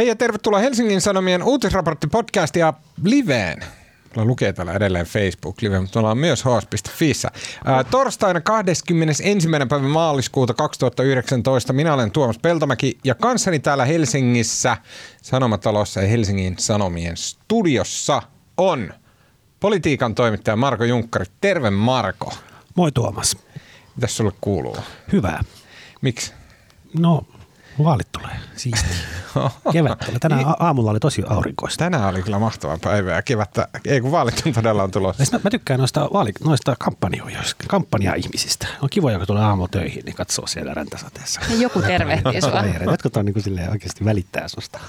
Hei ja tervetuloa Helsingin Sanomien uutisraporttipodcastia liveen. Mulla lukee täällä edelleen Facebook Live, mutta ollaan myös hs.fissä. Ää, torstaina 21. päivä maaliskuuta 2019 minä olen Tuomas Peltomäki ja kanssani täällä Helsingissä Sanomatalossa ja Helsingin Sanomien studiossa on politiikan toimittaja Marko Junkkari. Terve Marko. Moi Tuomas. Mitäs sulle kuuluu? Hyvää. Miksi? No, vaalit tulee. Siisti. Kevät tulee. Tänään a- aamulla oli tosi aurinkoista. Tänään oli kyllä mahtava päivä ja kevättä, ei kun vaalit on todella on tulossa. Mä, mä tykkään noista, vaali, noista kampanjoista, kampanja-ihmisistä. On kiva, joka tulee aamulla töihin, niin katsoo siellä räntäsateessa. Ja joku tervehtii sua. Jotkut on niin kuin silleen oikeasti välittää susta.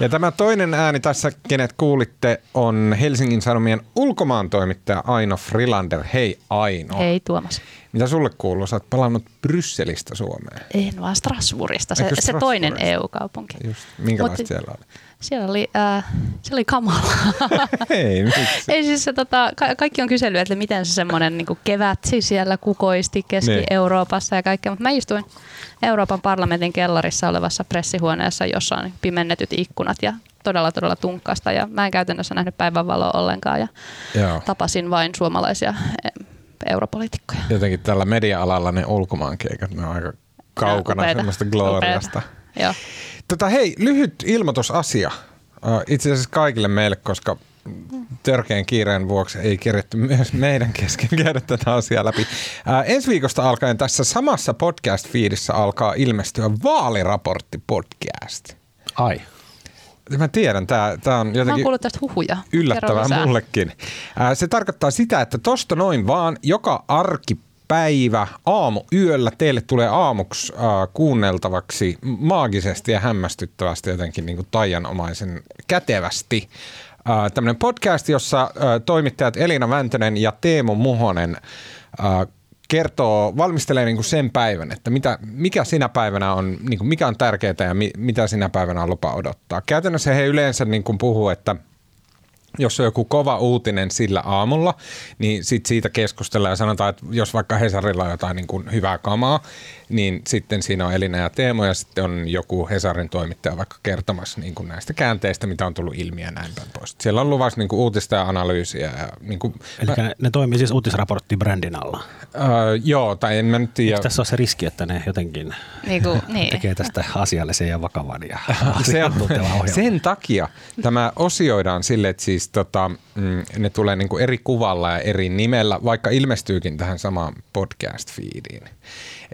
Ja tämä toinen ääni tässä, kenet kuulitte, on Helsingin Sanomien ulkomaan toimittaja Aino Frilander. Hei Aino. Hei Tuomas. Mitä sulle kuuluu? Sä oot palannut Brysselistä Suomeen. En vaan Strasbourgista, se, se toinen? EU-kaupunki. Just. Minkälaista Mut- siellä oli? Siellä oli, äh, se oli kamalaa. Hei, miksi? Ei siis se, tota, ka- kaikki on kysellyt, että miten se semmoinen niin kevätsi siellä kukoisti Keski-Euroopassa ja kaikkea. Mutta mä istuin Euroopan parlamentin kellarissa olevassa pressihuoneessa, jossa on pimennetyt ikkunat ja todella todella tunkkasta. Ja mä en käytännössä nähnyt päivänvaloa ollenkaan ja Joo. tapasin vain suomalaisia europoliitikkoja. Jotenkin tällä media-alalla ne ulkomaankeikat, ne on aika kaukana Upeita. semmoista gloriasta. Joo. Tota, hei, lyhyt ilmoitusasia. Itse asiassa kaikille meille, koska törkeän kiireen vuoksi ei kirjattu myös meidän kesken käydä tätä asiaa läpi. Uh, ensi viikosta alkaen tässä samassa podcast-fiidissä alkaa ilmestyä vaaliraportti-podcast. Ai. Mä tiedän, tämä tää on Mä oon jotenkin kuullut tästä huhuja. Yllättävää mullekin. Ää, Se tarkoittaa sitä, että tosta noin vaan joka arkipäivä aamu yöllä teille tulee aamuksi äh, kuunneltavaksi maagisesti ja hämmästyttävästi jotenkin niin kuin taianomaisen kätevästi. Äh, tämmöinen podcast, jossa äh, toimittajat Elina Väntönen ja Teemu Muhonen äh, kertoo, valmistelee niin kuin sen päivän, että mitä, mikä sinä päivänä on, niin kuin mikä on tärkeää ja mi, mitä sinä päivänä on lupa odottaa. Käytännössä he yleensä niin kuin puhuu, että jos on joku kova uutinen sillä aamulla, niin sit siitä keskustellaan ja sanotaan, että jos vaikka Hesarilla on jotain niin kuin hyvää kamaa, niin sitten siinä on Elina ja Teemo ja sitten on joku Hesarin toimittaja vaikka kertomassa niin kuin näistä käänteistä, mitä on tullut ilmi ja näin päin pois. Siellä on luvassa niin kuin uutista ja analyysiä. Ja niin kuin, Eli ne, ne toimii siis uutisraportti brändin alla. öö, joo, tai en mä nyt tiedä. Tässä ole se riski, että ne jotenkin Niin kuin, niin. tekee tästä asiallisen ja vakavan ja se on, sen takia tämä osioidaan sille, että siis tota, mm, ne tulee niinku eri kuvalla ja eri nimellä, vaikka ilmestyykin tähän samaan podcast-feediin.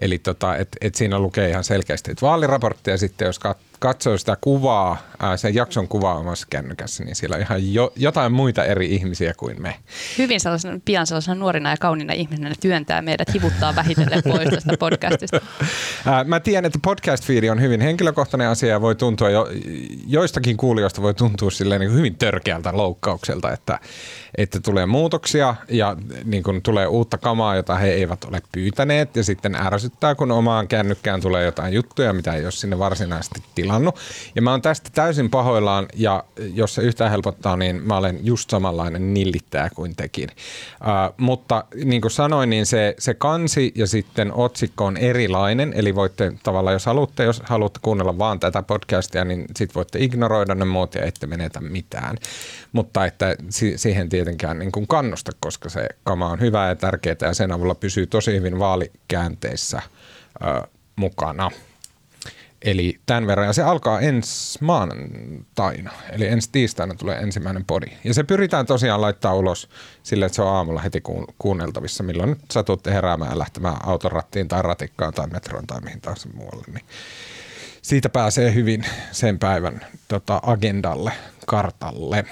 Eli tota, et, et siinä lukee ihan selkeästi, että vaaliraportti ja sitten jos kat- katsoo sitä kuvaa, ää, sen jakson kuvaa omassa kännykässä, niin siellä on ihan jo, jotain muita eri ihmisiä kuin me. Hyvin sellaisena, pian sellaisena nuorina ja kauniina ihmisenä ne työntää meidät, hivuttaa vähitellen pois tästä podcastista. Ää, Mä tiedän, että podcast-feedi on hyvin henkilökohtainen asia ja voi tuntua jo, joistakin kuulijoista voi tuntua silleen niin hyvin törkeältä loukkaukselta, että, että tulee muutoksia ja niin kuin tulee uutta kamaa, jota he eivät ole pyytäneet ja sitten ärsyttää, kun omaan kännykkään tulee jotain juttuja, mitä ei ole sinne varsinaisesti tilannut. Ja mä oon tästä täysin pahoillaan ja jos se yhtään helpottaa, niin mä olen just samanlainen nillittäjä kuin tekin. Uh, mutta niin kuin sanoin, niin se, se kansi ja sitten otsikko on erilainen, eli voitte tavallaan, jos haluatte, jos haluatte kuunnella vaan tätä podcastia, niin sitten voitte ignoroida ne muut ja ette menetä mitään. Mutta että si- siihen tietenkään niin kuin kannusta, koska se kama on hyvää ja tärkeää ja sen avulla pysyy tosi hyvin vaalikäänteissä ö, mukana. Eli tämän verran. Ja se alkaa ensi maanantaina. Eli ensi tiistaina tulee ensimmäinen podi. Ja se pyritään tosiaan laittaa ulos sille, että se on aamulla heti kuun- kuunneltavissa. Milloin nyt satutte heräämään ja lähtemään auton rattiin tai ratikkaan tai metroon tai mihin tahansa muualle. Niin siitä pääsee hyvin sen päivän tota, agendalle, kartalle.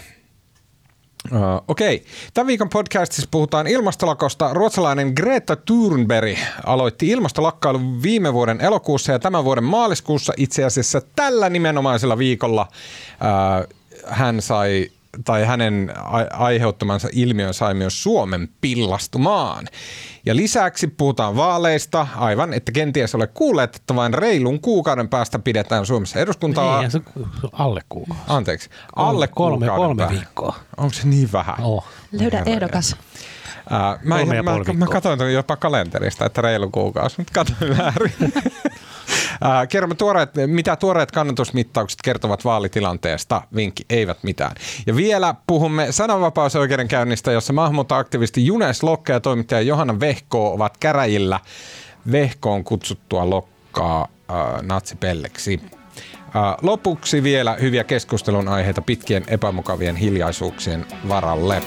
Uh, Okei. Okay. Tämän viikon podcastissa puhutaan ilmastolakosta. Ruotsalainen Greta Thunberg aloitti ilmastolakkailun viime vuoden elokuussa ja tämän vuoden maaliskuussa itse asiassa tällä nimenomaisella viikolla uh, hän sai tai hänen aiheuttamansa ilmiön sai myös Suomen pillastumaan. Ja lisäksi puhutaan vaaleista, aivan, että kenties ole kuulleet, että vain reilun kuukauden päästä pidetään Suomessa eduskuntaa. Niin, se on alle kuukausi. Anteeksi, alle kolme, kuukauden kolme päästä. viikkoa. Onko se niin vähän? Oh. Löydä ehdokas. Ää, mä, mä, mä, mä katsoin jopa kalenterista, että reilu kuukausi, mutta katsoin väärin. Ää, kerromme tuoreet, mitä tuoreet kannatusmittaukset kertovat vaalitilanteesta. Vinkki, eivät mitään. Ja vielä puhumme sananvapausoikeudenkäynnistä, jossa maahanmuuttoaktivisti Junes Lokka ja toimittaja Johanna Vehko ovat käräjillä Vehkoon kutsuttua Lokkaa äh, natsipelleksi. Äh, lopuksi vielä hyviä keskustelun aiheita pitkien epämukavien hiljaisuuksien varalle.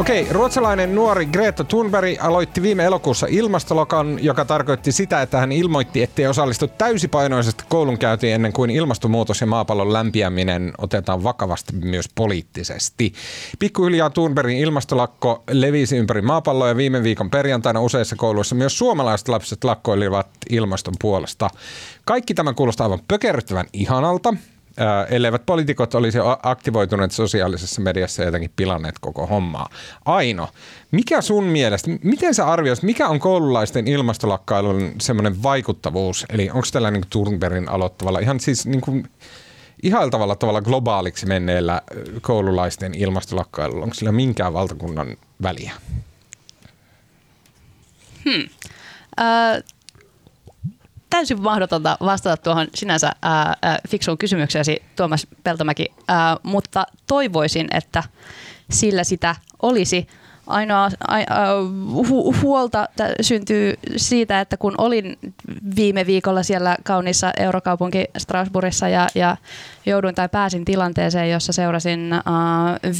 Okei, ruotsalainen nuori Greta Thunberg aloitti viime elokuussa ilmastolokan, joka tarkoitti sitä, että hän ilmoitti, ettei osallistu täysipainoisesti koulunkäyntiin ennen kuin ilmastonmuutos ja maapallon lämpiäminen otetaan vakavasti myös poliittisesti. Pikkuhiljaa Thunbergin ilmastolakko levisi ympäri maapalloa ja viime viikon perjantaina useissa kouluissa myös suomalaiset lapset lakkoilivat ilmaston puolesta. Kaikki tämä kuulostaa aivan pökerryttävän ihanalta, elleivät poliitikot olisi aktivoituneet sosiaalisessa mediassa jotenkin pilanneet koko hommaa. Aino, mikä sun mielestä, miten sä arvioisit, mikä on koululaisten ilmastolakkailun semmoinen vaikuttavuus? Eli onko tällä niin Thunbergin aloittavalla ihan siis niin kuin ihailtavalla tavalla globaaliksi menneellä koululaisten ilmastolakkailulla, onko sillä minkään valtakunnan väliä? Hmm. Uh, täysin mahdotonta vastata tuohon sinänsä ää, ää, fiksuun kysymykseesi, Tuomas Peltomäki, ää, mutta toivoisin, että sillä sitä olisi. Ainoa a, a, hu, huolta syntyy siitä, että kun olin viime viikolla siellä kauniissa eurokaupunki Strasbourgissa ja, ja jouduin tai pääsin tilanteeseen, jossa seurasin ää,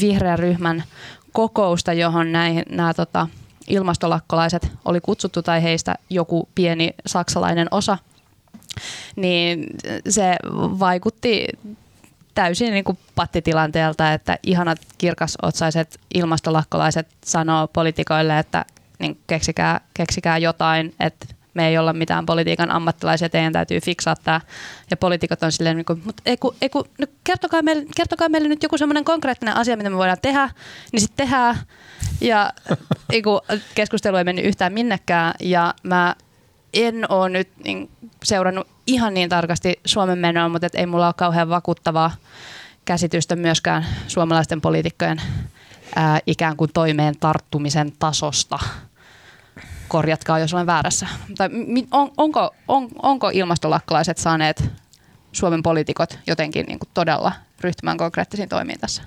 vihreän ryhmän kokousta, johon näihin, nämä tota, ilmastolakkolaiset oli kutsuttu tai heistä joku pieni saksalainen osa, niin se vaikutti täysin niin kuin pattitilanteelta, että ihanat kirkasotsaiset ilmastolakkolaiset sanoo poliitikoille, että niin keksikää, keksikää jotain, että me ei olla mitään politiikan ammattilaisia, teidän täytyy fiksaa tämä. Ja poliitikot on silleen, niin mutta ei kun, ei kun, no kertokaa, meille, kertokaa meille nyt joku semmoinen konkreettinen asia, mitä me voidaan tehdä, niin sitten tehdään. Ja ei kun, keskustelu ei mennyt yhtään minnekään ja mä en ole nyt niin, seurannut ihan niin tarkasti Suomen menoa, mutta et ei mulla ole kauhean vakuuttavaa käsitystä myöskään suomalaisten poliitikkojen ää, ikään kuin toimeen tarttumisen tasosta korjatkaa, jos olen väärässä. Tai on, onko, on, onko ilmastolakkolaiset saaneet Suomen poliitikot jotenkin niin kuin todella ryhtymään konkreettisiin toimiin tässä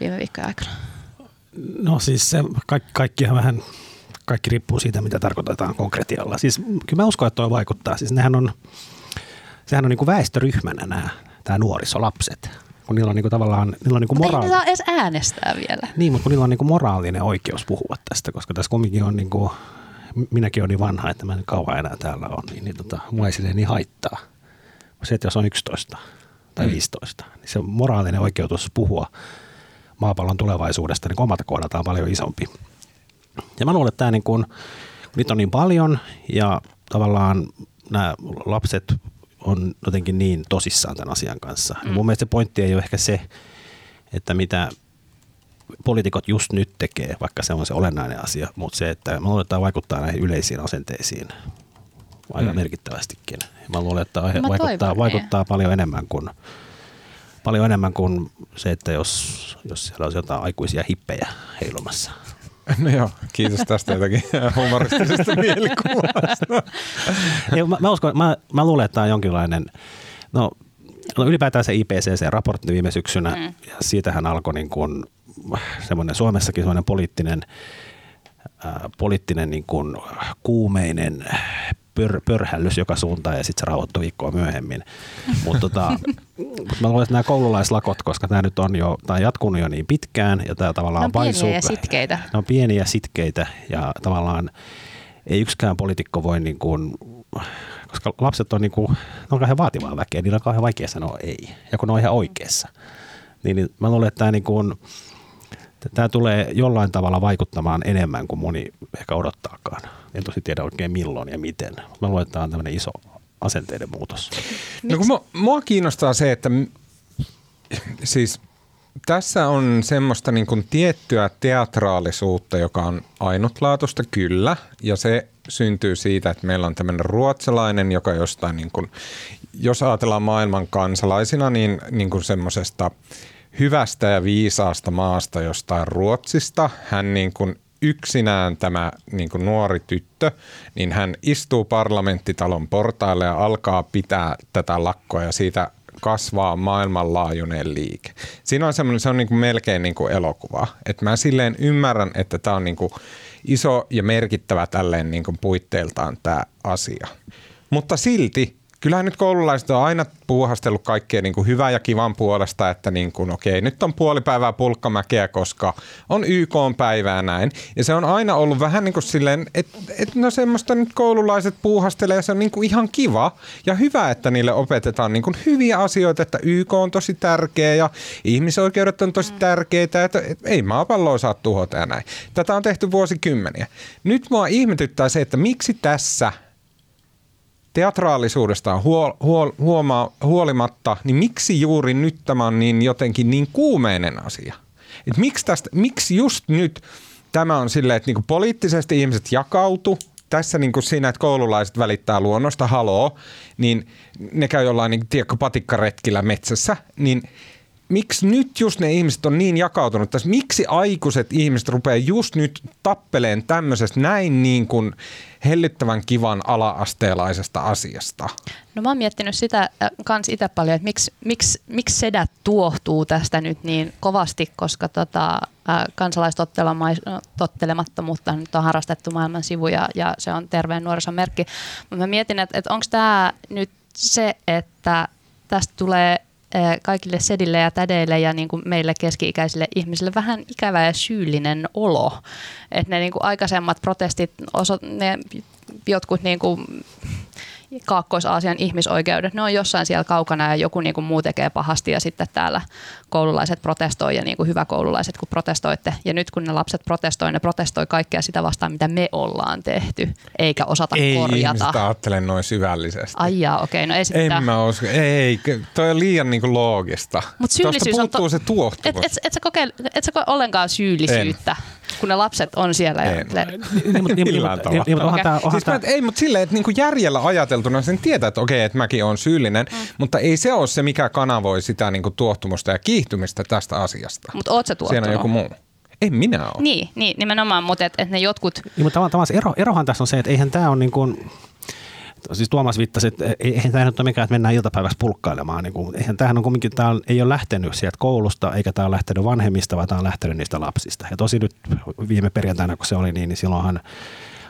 viime viikkojen aikana? No siis se kaikki, kaikkihan vähän, kaikki riippuu siitä, mitä tarkoitetaan konkretialla. Siis kyllä mä uskon, että tuo vaikuttaa. Siis nehän on, sehän on niin kuin väestöryhmänä nämä, tämä nuorisolapset kun niillä on niinku tavallaan niillä on niinku moraali... ei edes äänestää vielä. Niin, mutta kun niillä on niinku moraalinen oikeus puhua tästä, koska tässä kumminkin on niinku minäkin olen niin vanha, että mä en kauan enää täällä on, niin, niin tota, mua ei silleen niin haittaa. Se, että jos on 11 tai 15, niin se moraalinen oikeutus puhua maapallon tulevaisuudesta niin omalta kohdaltaan on paljon isompi. Ja mä luulen, että tämä niin kun, niitä on niin paljon ja tavallaan nämä lapset on jotenkin niin tosissaan tämän asian kanssa. Mm. Mun mielestä se pointti ei ole ehkä se, että mitä poliitikot just nyt tekee, vaikka se on se olennainen asia, mutta se, että mä luulen, että tämä vaikuttaa näihin yleisiin asenteisiin aika mm. merkittävästikin. Mä luulen, että aihe mä vaikuttaa, niin. vaikuttaa paljon enemmän kuin paljon enemmän kuin se, että jos, jos siellä olisi jotain aikuisia hippejä heilumassa. No joo, kiitos tästä jotakin humoristisesta mielikuvasta. mä, mä, uskon, mä, mä luulen, että tämä on jonkinlainen, no, no ylipäätään se IPCC-raportti viime syksynä, mm. ja siitähän alkoi niin kuin semmoinen Suomessakin semmoinen poliittinen, äh, poliittinen niin kuin kuumeinen pör, pörhällys joka suuntaan ja sitten se rauhoittui viikkoa myöhemmin. Mutta tota, mä luulen, että nämä koululaislakot, koska tämä nyt on jo, tämä on jatkunut jo niin pitkään ja tämä tavallaan on paisuu. pieniä ja sitkeitä. Ne on pieniä sitkeitä ja tavallaan ei yksikään poliitikko voi niin kuin, koska lapset on, niin kuin, ne on kauhean vaativaa väkeä, niillä on kauhean vaikea sanoa ei. Ja kun ne on ihan oikeassa. Niin, niin mä luulen, että tämä niin kuin, tämä tulee jollain tavalla vaikuttamaan enemmän kuin moni ehkä odottaakaan. En tosi tiedä oikein milloin ja miten. Mä luulen, että tämä on tämmöinen iso asenteiden muutos. No kun mua, mua kiinnostaa se, että siis tässä on semmoista niin kuin tiettyä teatraalisuutta, joka on ainutlaatuista kyllä, ja se syntyy siitä, että meillä on tämmöinen ruotsalainen, joka jostain, niin kuin, jos ajatellaan maailman kansalaisina, niin, niin kuin semmoisesta hyvästä ja viisaasta maasta jostain Ruotsista. Hän niin kuin yksinään tämä niin kuin nuori tyttö, niin hän istuu parlamenttitalon portaille ja alkaa pitää tätä lakkoa ja siitä kasvaa maailmanlaajuinen liike. Siinä on semmoinen, se on niin kuin melkein niin kuin elokuva. että mä silleen ymmärrän, että tämä on niin kuin iso ja merkittävä tälleen niin kuin puitteiltaan tämä asia. Mutta silti kyllähän nyt koululaiset on aina puuhastellut kaikkea niin kuin hyvää ja kivan puolesta, että niin kuin, okei, nyt on puoli päivää pulkkamäkeä, koska on YK on päivää näin. Ja se on aina ollut vähän niin kuin silleen, että et no semmoista nyt koululaiset puuhastelee ja se on niin kuin ihan kiva ja hyvä, että niille opetetaan niin kuin hyviä asioita, että YK on tosi tärkeä ja ihmisoikeudet on tosi tärkeitä, että ei maapalloa saa tuhota ja näin. Tätä on tehty vuosikymmeniä. Nyt mua ihmetyttää se, että miksi tässä – teatraalisuudestaan huol, huol, huoma, huolimatta, niin miksi juuri nyt tämä on niin jotenkin niin kuumeinen asia? Et miksi, tästä, miksi just nyt tämä on silleen, että niinku poliittisesti ihmiset jakautu, tässä niin kuin siinä, että koululaiset välittää luonnosta, haloo, niin ne käy jollain niin, tiedätkö, patikkaretkillä metsässä, niin miksi nyt just ne ihmiset on niin jakautunut tässä? Miksi aikuiset ihmiset rupeaa just nyt tappeleen tämmöisestä näin niin kuin hellyttävän kivan ala-asteelaisesta asiasta? No mä oon miettinyt sitä äh, kans itse paljon, että miksi, miksi, miksi sedät tuohtuu tästä nyt niin kovasti, koska tota, äh, kansalaistottelemattomuutta nyt on harrastettu maailman sivuja ja se on terveen nuorison merkki. Mä mietin, että, että onko tämä nyt se, että tästä tulee kaikille sedille ja tädeille ja niin kuin meille keski-ikäisille ihmisille vähän ikävä ja syyllinen olo. Että ne niin kuin aikaisemmat protestit, oso, ne jotkut niin kuin Kaakkois-Aasian ihmisoikeudet, ne on jossain siellä kaukana ja joku niin kuin muu tekee pahasti ja sitten täällä koululaiset protestoi ja niin kuin hyvä koululaiset kun protestoitte. Ja nyt kun ne lapset protestoi, ne protestoi kaikkea sitä vastaan, mitä me ollaan tehty, eikä osata ei korjata. Ei ajattele noin syvällisesti. Ai jaa, okei, no ei En sitä. mä usko. Ei, toi on liian niin kuin loogista. Mut syyllisyys on to... se tuohtumus. Et, et, et, sä kokeile, et sä koe ollenkaan syyllisyyttä. En kun ne lapset on siellä. Ja en. Le- Millään tavalla. Ei, mutta silleen, että niinku järjellä ajateltuna sen tietää, että okei, että mäkin olen syyllinen, mm. mutta ei se ole se, mikä kanavoi sitä niinku tuohtumusta ja kiihtymistä tästä asiasta. Mutta oot sä tuottunut? Siinä on joku muu. En minä ole. Niin, niin nimenomaan, mutta et, et ne jotkut... Niin, mutta tavallaan ero, erohan tässä on se, että eihän tämä ole niin kuin, siis Tuomas viittasi, että eihän tämä nyt ole mikään, että mennään iltapäivässä pulkkailemaan. Niin kuin, eihän tämähän on kumminkin, tämä ei ole lähtenyt sieltä koulusta, eikä tämä ole lähtenyt vanhemmista, vaan tämä on lähtenyt niistä lapsista. Ja tosi nyt viime perjantaina, kun se oli niin, niin silloinhan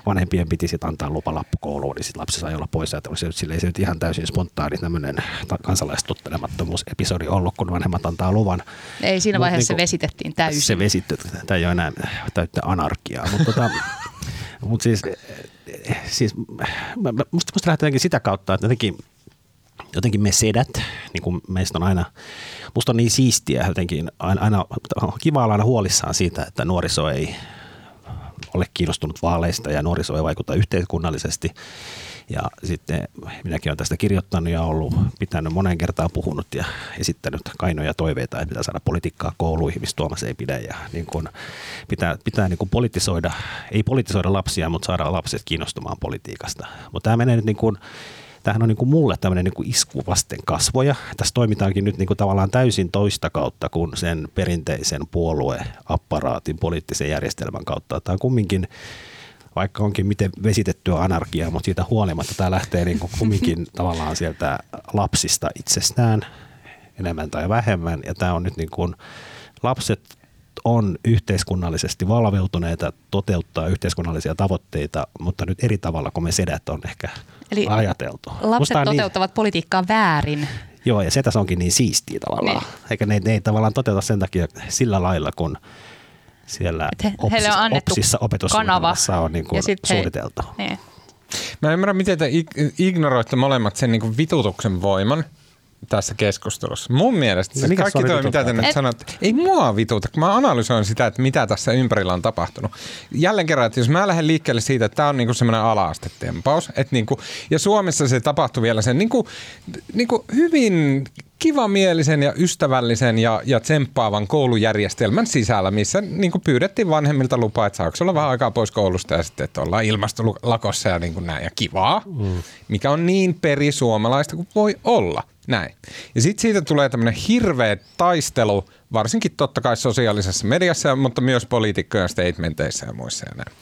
vanhempien piti sitten antaa lupalappu kouluun, niin sitten lapsi sai olla pois. Että se, sille ei se nyt ihan täysin spontaani tämmöinen kansalaistuttelemattomuus-episodi ollut, kun vanhemmat antaa luvan. Ei, siinä vaiheessa Mut, niin se vesitettiin täysin. Se vesitettiin, tämä ei ole enää täyttä anarkiaa. Mutta tota, mut siis siis musta, musta lähtee sitä kautta, että jotenkin, jotenkin me sedät, niin kuin meistä on aina, musta on niin siistiä jotenkin, aina, aina kiva olla aina huolissaan siitä, että nuoriso ei ole kiinnostunut vaaleista ja nuoriso ei vaikuta yhteiskunnallisesti. Ja sitten minäkin olen tästä kirjoittanut ja ollut pitänyt monen kertaan puhunut ja esittänyt kainoja toiveita, että pitää saada politiikkaa kouluihin, missä Tuomas ei pidä. Ja niin kuin pitää pitää niin kuin politisoida, ei politisoida lapsia, mutta saada lapset kiinnostumaan politiikasta. Mutta tämä menee nyt niin kuin, tämähän on niin kuin mulle tämmöinen niin kuin isku vasten kasvoja. Tässä toimitaankin nyt niin kuin tavallaan täysin toista kautta kuin sen perinteisen puolueapparaatin poliittisen järjestelmän kautta. Tämä on kumminkin vaikka onkin miten vesitettyä anarkiaa, mutta siitä huolimatta tämä lähtee niin kuin kumminkin tavallaan sieltä lapsista itsestään enemmän tai vähemmän. Ja tämä on nyt niin kuin, lapset on yhteiskunnallisesti valveutuneita toteuttaa yhteiskunnallisia tavoitteita, mutta nyt eri tavalla kuin me sedät on ehkä Eli ajateltu. Lapset niin- toteuttavat niin, politiikkaa väärin. Joo, ja se tässä onkin niin siistiä tavallaan. Niin. Eikä ne, ne ei tavallaan toteuta sen takia sillä lailla, kun – siellä he, opsissa, on opsissa opetussuunnitelmassa on niin kuin suunniteltu. He, niin. Mä ymmärrän, miten te ignoroitte molemmat sen niin kuin vitutuksen voiman tässä keskustelussa. Mun mielestä se kaikki toi, mitä te nyt sanot, ei mua vituta, kun mä analysoin sitä, että mitä tässä ympärillä on tapahtunut. Jälleen kerran, että jos mä lähden liikkeelle siitä, että tämä on niinku semmoinen ala-astetempaus, että niinku, ja Suomessa se tapahtui vielä sen niinku, niinku hyvin kivamielisen ja ystävällisen ja, ja tsemppaavan koulujärjestelmän sisällä, missä niin kuin pyydettiin vanhemmilta lupaa, että saako olla vähän aikaa pois koulusta ja sitten, että ollaan ilmastolakossa ja niin kuin näin ja kivaa, mm. mikä on niin perisuomalaista kuin voi olla. Näin. Ja sitten siitä tulee tämmöinen hirveä taistelu, varsinkin totta kai sosiaalisessa mediassa, mutta myös poliitikkojen statementeissa ja muissa ja näin.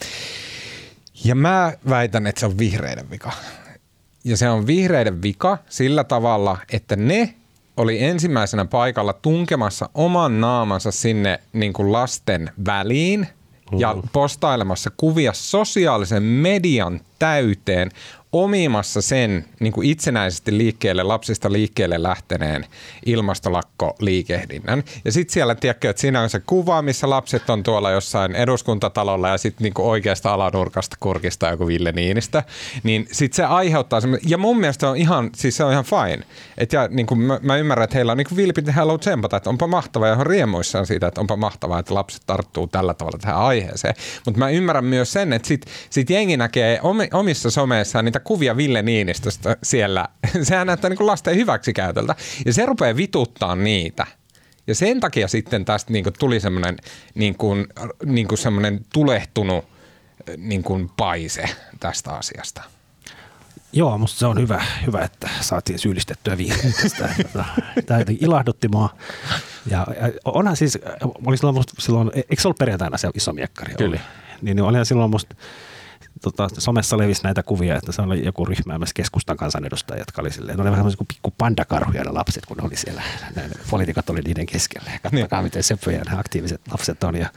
Ja mä väitän, että se on vihreiden vika. Ja se on vihreiden vika sillä tavalla, että ne oli ensimmäisenä paikalla tunkemassa oman naamansa sinne niin kuin lasten väliin ja postailemassa kuvia sosiaalisen median täyteen omimassa sen niin kuin itsenäisesti liikkeelle, lapsista liikkeelle lähteneen ilmastolakko-liikehdinnän. Ja sitten siellä, tiedätkö, että siinä on se kuva, missä lapset on tuolla jossain eduskuntatalolla ja sitten niin oikeasta alanurkasta kurkista joku Ville Niinistä. Niin sitten se aiheuttaa semmoinen, ja mun mielestä on ihan, siis se on ihan fine. Et ja niin kuin mä, mä, ymmärrän, että heillä on niin vilpit ja haluaa tsempata, että onpa mahtavaa ja on riemuissaan siitä, että onpa mahtavaa, että lapset tarttuu tällä tavalla tähän aiheeseen. Mutta mä ymmärrän myös sen, että sit, sit jengi näkee omissa someissaan niitä kuvia Ville Niinistöstä siellä. Sehän näyttää niin kuin lasten hyväksikäytöltä. Ja se rupeaa vituttaa niitä. Ja sen takia sitten tästä niin kuin tuli semmoinen niin kuin, niin kuin semmoinen tulehtunut niin kuin paise tästä asiasta. Joo, musta se on hyvä, hyvä että saatiin syyllistettyä vihreästä. Tämä jotenkin ilahdutti mua. Ja, onhan siis, oli silloin, musta, silloin eikö se ollut perjantaina se iso miekkari? Kyllä. Oli? Niin, niin olihan silloin musta tota, somessa levisi näitä kuvia, että se oli joku ryhmäämässä keskustan kansanedustajia, jotka oli silleen, ne oli vähän kuin pikku pandakarhuja ne lapset, kun ne oli siellä. Ne poliitikot oli niiden keskellä. Katsokaa, niin. miten seppoja aktiiviset lapset on. Ja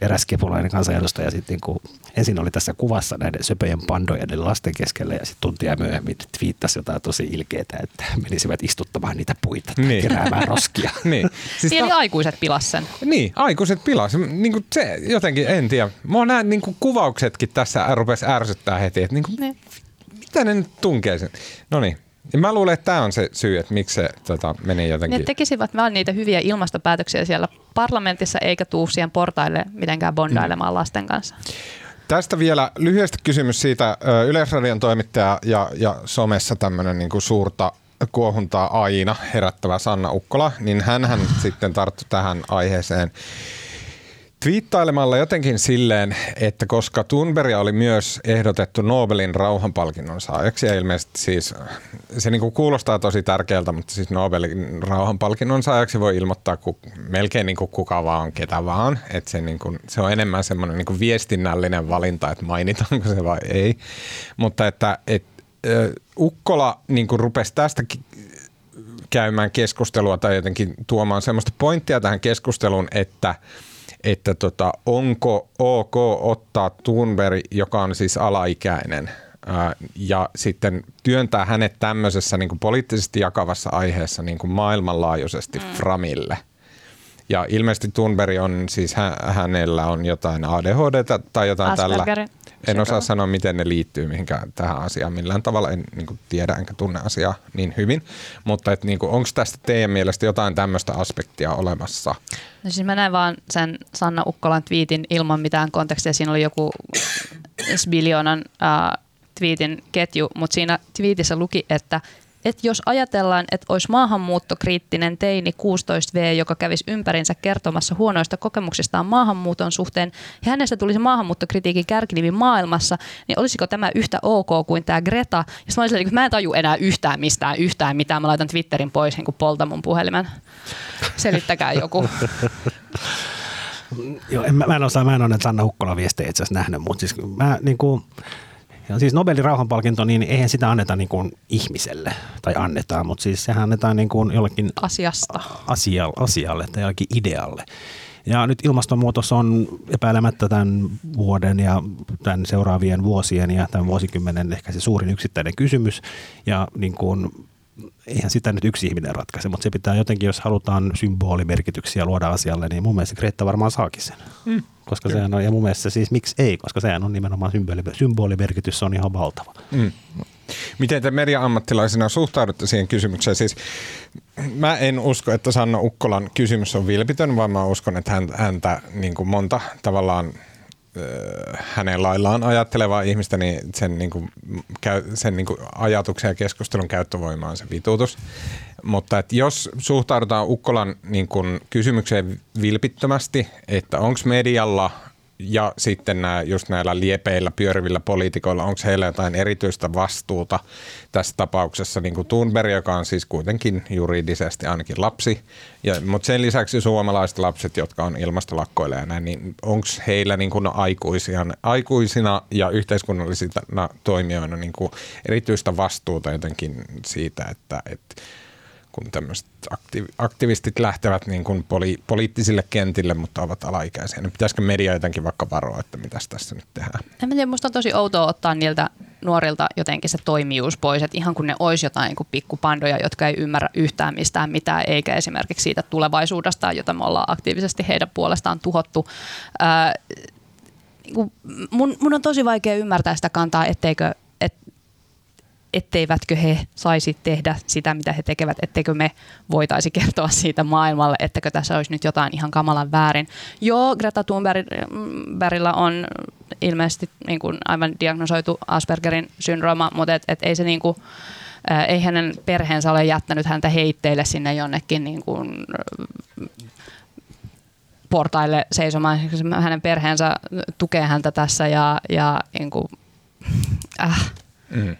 eräs kepulainen kansanedustaja sitten niin kuin, ensin oli tässä kuvassa näiden söpöjen pandojen lasten keskellä ja sitten tuntia myöhemmin twiittasi jotain tosi ilkeitä, että menisivät istuttamaan niitä puita tai niin. keräämään roskia. niin. Siis Eli ta- aikuiset pilas sen. Niin, aikuiset pilas. Niin kuin se jotenkin, en tiedä. Mua nämä niin kuin kuvauksetkin tässä rupesi ärsyttää heti, että niin kuin, niin. mitä ne nyt tunkee sen. No niin, ja mä luulen, että tämä on se syy, että miksi se tota, meni jotenkin. Ne tekisivät vaan niitä hyviä ilmastopäätöksiä siellä parlamentissa, eikä tuu siihen portaille mitenkään bondailemaan mm. lasten kanssa. Tästä vielä lyhyesti kysymys siitä Yleisradion toimittaja ja, ja somessa tämmöinen niin kuin suurta kuohuntaa aina herättävä Sanna Ukkola, niin hän sitten tarttui tähän aiheeseen twiittailemalla jotenkin silleen, että koska Thunberg oli myös ehdotettu Nobelin rauhanpalkinnon saajaksi, ja ilmeisesti siis se niin kuin kuulostaa tosi tärkeältä, mutta siis Nobelin rauhanpalkinnon saajaksi voi ilmoittaa ku, melkein niin kuin kuka vaan, ketä vaan. Että se, niin kuin, se on enemmän semmoinen niin kuin viestinnällinen valinta, että mainitaanko se vai ei. Mutta että et, Ukkola niin kuin rupesi tästä käymään keskustelua tai jotenkin tuomaan semmoista pointtia tähän keskusteluun, että – että tota, onko ok ottaa Thunberg, joka on siis alaikäinen, ää, ja sitten työntää hänet tämmöisessä niin kuin poliittisesti jakavassa aiheessa niin kuin maailmanlaajuisesti mm. framille. Ja ilmeisesti Thunberg on siis, hä- hänellä on jotain ADHD tai jotain Aspergerin. tällä. En osaa sanoa, miten ne liittyy mihinkään tähän asiaan millään tavalla. En niin kuin, tiedä enkä tunne asiaa niin hyvin. Mutta niin onko tästä teidän mielestä jotain tämmöistä aspektia olemassa? No siis mä näin vaan sen Sanna Ukkolan twiitin ilman mitään kontekstia. Siinä oli joku biljoonan äh, twiitin ketju, mutta siinä twiitissä luki, että – että jos ajatellaan, että olisi maahanmuuttokriittinen teini 16V, joka kävisi ympärinsä kertomassa huonoista kokemuksistaan maahanmuuton suhteen, ja hänestä tulisi maahanmuuttokritiikin kärkinivi maailmassa, niin olisiko tämä yhtä ok kuin tämä Greta? Ja mä, olisin, että mä en taju enää yhtään mistään yhtään mitään, mä laitan Twitterin pois niin kuin polta mun puhelimen. Selittäkää joku. Joo, en, mä, mä en osaa, mä en ole näitä Sanna Hukkola viestejä itse asiassa nähnyt, mutta siis mä niin kuin, ja siis Nobelin rauhanpalkinto, niin eihän sitä anneta niin kuin ihmiselle, tai annetaan, mutta siis sehän annetaan niin kuin jollekin Asiasta. Asia, asialle tai jollekin idealle. Ja nyt ilmastonmuutos on epäilemättä tämän vuoden ja tämän seuraavien vuosien ja tämän vuosikymmenen ehkä se suurin yksittäinen kysymys. Ja niin kuin eihän sitä nyt yksi ihminen ratkaise, mutta se pitää jotenkin, jos halutaan symbolimerkityksiä luoda asialle, niin mun mielestä Greta varmaan saakin sen. Mm. Koska Kyllä. sehän on, ja mun mielestä siis miksi ei, koska sehän on nimenomaan symboli, symbolimerkitys, se on ihan valtava. Mm. Miten te media-ammattilaisina suhtaudutte siihen kysymykseen? Siis mä en usko, että Sanna Ukkolan kysymys on vilpitön, vaan mä uskon, että häntä, häntä niin kuin monta tavallaan hänen laillaan ajattelevaa ihmistä, niin sen, niin kuin, sen niin kuin ajatuksen ja keskustelun käyttövoima on se vituutus. Mutta että jos suhtaudutaan Ukkolan niin kuin, kysymykseen vilpittömästi, että onko medialla ja sitten nämä, just näillä liepeillä pyörivillä poliitikoilla, onko heillä jotain erityistä vastuuta tässä tapauksessa, niin kuin Thunberg, joka on siis kuitenkin juridisesti ainakin lapsi, ja, mutta sen lisäksi suomalaiset lapset, jotka on ilmastolakkoilla ja näin, niin onko heillä niin kuin aikuisina ja yhteiskunnallisina toimijoina niin kuin erityistä vastuuta jotenkin siitä, että, että kun tämmöiset aktivistit lähtevät niin kuin poli- poliittisille kentille, mutta ovat alaikäisiä, niin pitäisikö media jotenkin vaikka varoa, että mitä tässä nyt tehdään? En tiedä, musta on tosi outoa ottaa niiltä nuorilta jotenkin se toimijuus pois, että ihan kun ne olisi jotain niin pikkupandoja, jotka ei ymmärrä yhtään mistään mitään, eikä esimerkiksi siitä tulevaisuudesta, jota me ollaan aktiivisesti heidän puolestaan tuhottu. Ää, niin mun, mun on tosi vaikea ymmärtää sitä kantaa, etteikö etteivätkö he saisi tehdä sitä, mitä he tekevät, etteikö me voitaisi kertoa siitä maailmalle, ettekö tässä olisi nyt jotain ihan kamalan väärin. Joo, Greta Thunbergilla on ilmeisesti niin kuin aivan diagnosoitu Aspergerin syndrooma, mutta et, et ei se niin kuin, ei hänen perheensä ole jättänyt häntä heitteille sinne jonnekin niin kuin portaille seisomaan. Hänen perheensä tukee häntä tässä ja, ja niin kuin, äh. mm.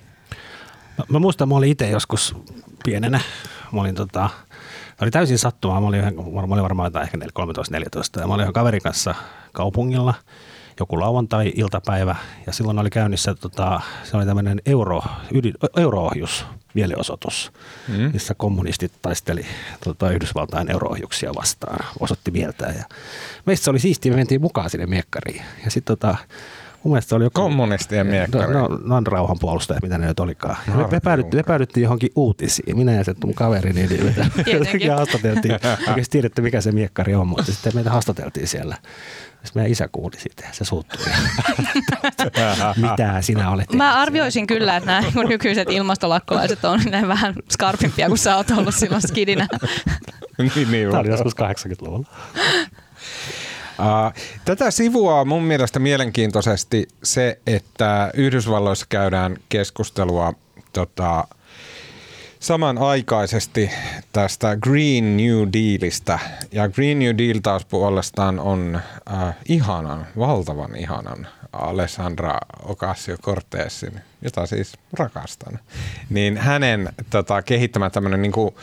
Mä muistan, mä olin itse joskus pienenä. Mä olin tota, oli täysin sattumaa. Mä olin, mä olin varmaan jotain ehkä 13-14 ja mä olin ihan kaverin kanssa kaupungilla joku lauantai-iltapäivä ja silloin oli käynnissä, tota, se oli tämmöinen euro, ydin, euroohjus mielenosoitus, mm. missä kommunistit taisteli tota, Yhdysvaltain euroohjuksia vastaan, osoitti mieltään. Ja meistä se oli siistiä, me mentiin mukaan sinne miekkariin. Ja sitten tota, Mun mielestä se oli joku... Kommunistien miekkari. No, no, no rauhanpuolustajat, mitä ne nyt olikaan. Me, me, päädyttiin, me päädyttiin johonkin uutisiin. Minä ja se mun kaveri, niin, niin meitä haastateltiin. Oikeasti tiedätte, mikä se miekkari on, mutta sitten meitä haastateltiin siellä. Sitten meidän isä kuuli siitä ja se suuttui. Mitä sinä olet Mä arvioisin kyllä, että nämä nykyiset ilmastolakkolaiset on vähän skarpimpia kuin sä oot ollut silloin skidinä. niin, niin, Tämä oli joskus 80-luvulla. Tätä sivua mun mielestä mielenkiintoisesti se, että Yhdysvalloissa käydään keskustelua tota, samanaikaisesti tästä Green New Dealista. Ja Green New Deal taas puolestaan on äh, ihanan, valtavan ihanan Alessandra Ocasio-Cortezin, jota siis rakastan, niin hänen tota, kehittämä tämmöinen niin kuin,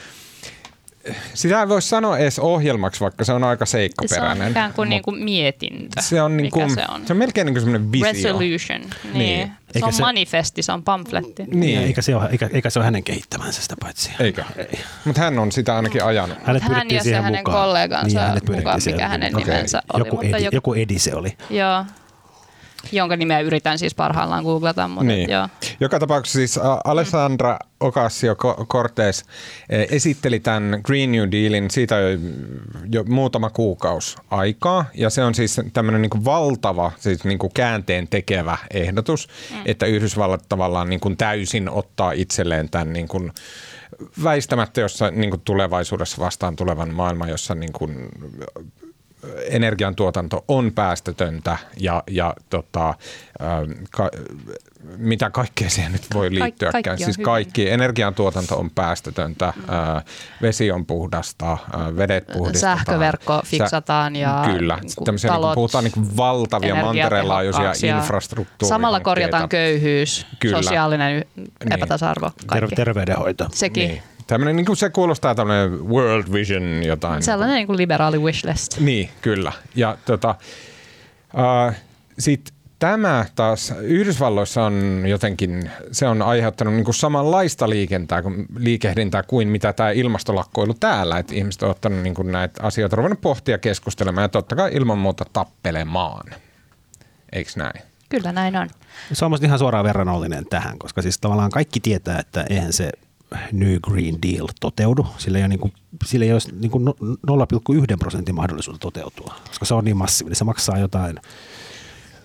sitä ei voi sanoa edes ohjelmaksi, vaikka se on aika seikkaperäinen. Se on ikään kuin, niin kuin mietintö. Se on, niin kuin, se on? se on melkein niin kuin semmoinen visio. Resolution, niin. niin. Se on se, manifesti, se on pamfletti. Niin. Eikä se ole, eikä, eikä se ole hänen kehittämänsä sitä paitsi. Eikö? Ei. Mutta hän on sitä ainakin ajanut. Hänet hän ja se hänen mukaan. kollegansa niin, mukaan, mikä hänen okay. nimensä oli. Joku, edi, joku, joku Edi se oli. Joo jonka nimeä yritän siis parhaillaan googlata. Mutta niin. joo. Joka tapauksessa siis Alessandra Ocasio-Cortez eh, esitteli tämän Green New Dealin siitä jo, jo muutama kuukausi aikaa. Ja se on siis tämmöinen niin valtava, siis niin kuin käänteen tekevä ehdotus, mm. että Yhdysvallat tavallaan niin kuin täysin ottaa itselleen tämän niin kuin väistämättä jossa niin kuin tulevaisuudessa vastaan tulevan maailman, jossa niin kuin energiantuotanto on päästötöntä ja, ja tota, ka, mitä kaikkea siihen nyt voi liittyäkään. Ka- siis kaikki hyvin. energiantuotanto on päästötöntä, mm. ää, vesi on puhdasta, ää, vedet puhdistetaan. Sähköverkko fiksataan ja Kyllä, niin tämmöisiä, talot, niin puhutaan niin valtavia mantereenlaajuisia infrastruktuureja. Samalla korjataan köyhyys, Kyllä. sosiaalinen niin. epätasa-arvo, kaikki. Terveydenhoito. Sekin. Niin. Tämmöinen, niin kuin se kuulostaa tämmöinen world vision jotain. Sellainen niin kuin liberaali wishlist. Niin, kyllä. Ja tota, uh, sitten tämä taas Yhdysvalloissa on jotenkin, se on aiheuttanut niin kuin samanlaista liikentää, liikehdintää kuin mitä tämä ilmastolakkoilu täällä, että ihmiset on ottanut niin kuin näitä asioita, ruvennut pohtia keskustelemaan ja totta kai ilman muuta tappelemaan. Eikö näin? Kyllä näin on. Se on ihan suoraan verrannollinen tähän, koska siis tavallaan kaikki tietää, että eihän se New Green Deal toteudu. Sillä ei ole, niin kuin, sillä ei ole niin kuin 0,1 prosentin mahdollisuutta toteutua, koska se on niin massiivinen. Se maksaa jotain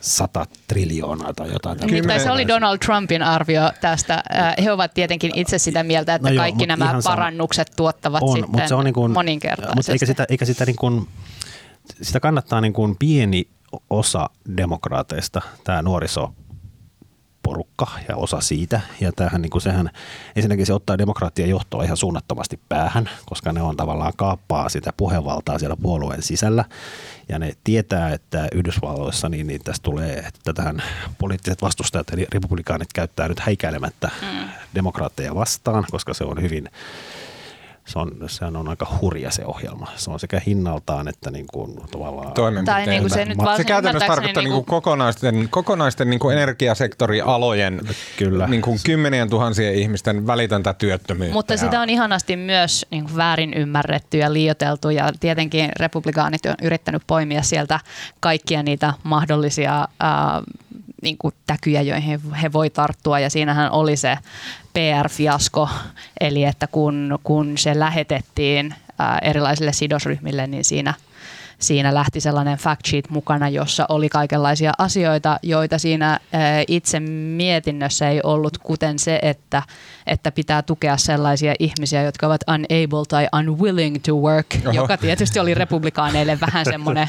100 triljoonaa tai jotain. Nimittäin se oli Donald Trumpin arvio tästä. He ovat tietenkin itse sitä mieltä, että no joo, kaikki nämä parannukset sama. tuottavat on, sitten mutta se on niin kuin, moninkertaisesti. Mutta eikä sitä, eikä sitä, niin kuin, sitä kannattaa niin kuin pieni osa demokraateista, tämä nuoriso porukka ja osa siitä. Ja tämähän, niin kuin sehän, ensinnäkin se ottaa demokraattien johtoa ihan suunnattomasti päähän, koska ne on tavallaan kaappaa sitä puhevaltaa siellä puolueen sisällä. ja ne tietää, että Yhdysvalloissa niin, niin tästä tulee, että tähän poliittiset vastustajat eli republikaanit käyttää nyt häikäilemättä mm. demokraatteja vastaan, koska se on hyvin se on, se on aika hurja se ohjelma. Se on sekä hinnaltaan että niin kuin tavallaan... Tai niin kuin se nyt Se käytännössä tarkoittaa niin kuin kokonaisten, kokonaisten niin kuin energiasektorialojen Kyllä. Niin kuin kymmenien tuhansien ihmisten välitöntä työttömyyttä. Mutta sitä on ihanasti myös niin kuin väärin ymmärretty ja liioteltu ja tietenkin republikaanit on yrittänyt poimia sieltä kaikkia niitä mahdollisia äh, niin kuin täkyjä, joihin he voi tarttua ja siinähän oli se PR-fiasko, eli että kun, kun se lähetettiin erilaisille sidosryhmille, niin siinä – siinä lähti sellainen fact sheet mukana, jossa oli kaikenlaisia asioita, joita siinä itse mietinnössä ei ollut, kuten se, että, että pitää tukea sellaisia ihmisiä, jotka ovat unable tai unwilling to work, Oho. joka tietysti oli republikaaneille vähän semmoinen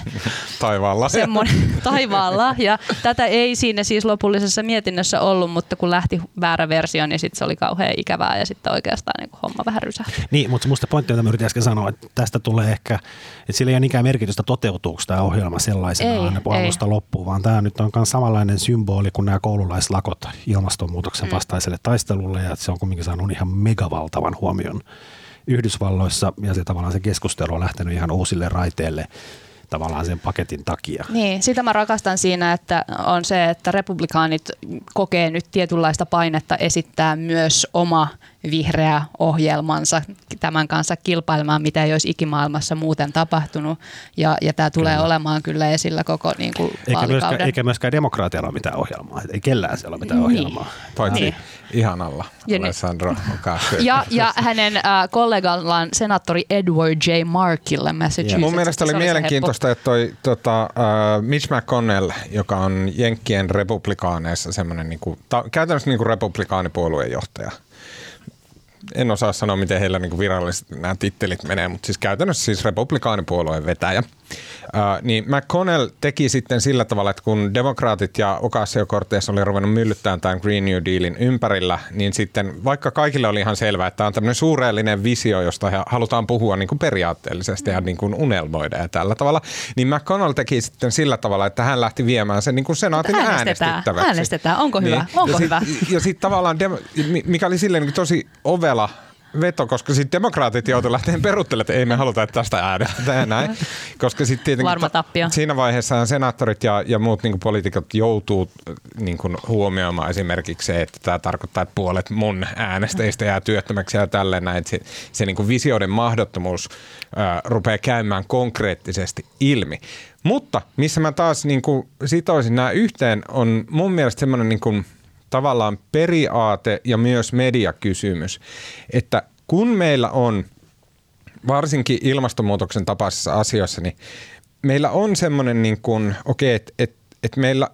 taivaalla. Semmoinen, taivaalla. Ja tätä ei siinä siis lopullisessa mietinnössä ollut, mutta kun lähti väärä versio, niin sitten se oli kauhean ikävää ja sitten oikeastaan niin homma vähän rysähti. Niin, mutta musta pointti, jota mä yritin äsken sanoa, että tästä tulee ehkä, että sillä ei ole ikään merkitystä että toteutuuko tämä ohjelma sellaisenaan alusta loppuun, vaan tämä nyt on myös samanlainen symboli kuin nämä koululaislakot ilmastonmuutoksen mm. vastaiselle taistelulle ja se on kuitenkin saanut ihan megavaltavan huomion Yhdysvalloissa ja se tavallaan se keskustelu on lähtenyt ihan uusille raiteille tavallaan sen paketin takia. Niin, sitä mä rakastan siinä, että on se, että republikaanit kokee nyt tietynlaista painetta esittää myös oma vihreä ohjelmansa tämän kanssa kilpailemaan, mitä ei olisi ikimaailmassa muuten tapahtunut. Ja, ja tämä tulee kyllä. olemaan kyllä esillä koko niin kuin eikä, myöskään, eikä myöskään demokraatialla ole mitään ohjelmaa. Ei kellään siellä ole mitään niin. ohjelmaa. Paitsi niin. ihanalla ja Alessandro ja, ja hänen äh, kollegallaan senaattori Edward J. Markille Massachusetts. Mun mielestä oli mielenkiintoista, että toi tota, äh, Mitch McConnell, joka on Jenkkien republikaaneissa semmoinen niin kuin, ta, käytännössä niin kuin republikaanipuolueen johtaja – en osaa sanoa, miten heillä niin virallisesti nämä tittelit menee, mutta siis käytännössä siis republikaanipuolueen vetäjä. Uh, niin McConnell teki sitten sillä tavalla, että kun demokraatit ja Ocasio-Cortez oli ruvennut myllyttämään tämän Green New Dealin ympärillä, niin sitten vaikka kaikille oli ihan selvää, että tämä on tämmöinen suureellinen visio, josta halutaan puhua niin kuin periaatteellisesti ja niin kuin unelmoida ja tällä tavalla, niin McConnell teki sitten sillä tavalla, että hän lähti viemään sen niin kuin senaatin äänestetään, äänestettäväksi. Äänestetään, onko hyvä? Niin. Onko ja hyvä? Sit, ja sitten tavallaan, mikä oli silleen niin tosi ovela veto, koska sitten demokraatit joutuivat lähteen peruttelemaan, että ei me haluta, että tästä äänestetään näin. Koska sitten tietenkin ta- siinä vaiheessa senaattorit ja, ja muut niin poliitikot joutuu niin kuin huomioimaan esimerkiksi se, että tämä tarkoittaa, että puolet mun äänestäjistä jää työttömäksi ja tälleen näin. Se, se niin kuin visioiden mahdottomuus ää, rupeaa käymään konkreettisesti ilmi. Mutta missä mä taas niin kuin sitoisin nämä yhteen, on mun mielestä semmoinen niin kuin – tavallaan periaate ja myös mediakysymys, että kun meillä on varsinkin ilmastonmuutoksen tapaisissa asioissa, niin meillä on semmoinen, niin kuin, okei, että et, et meillä,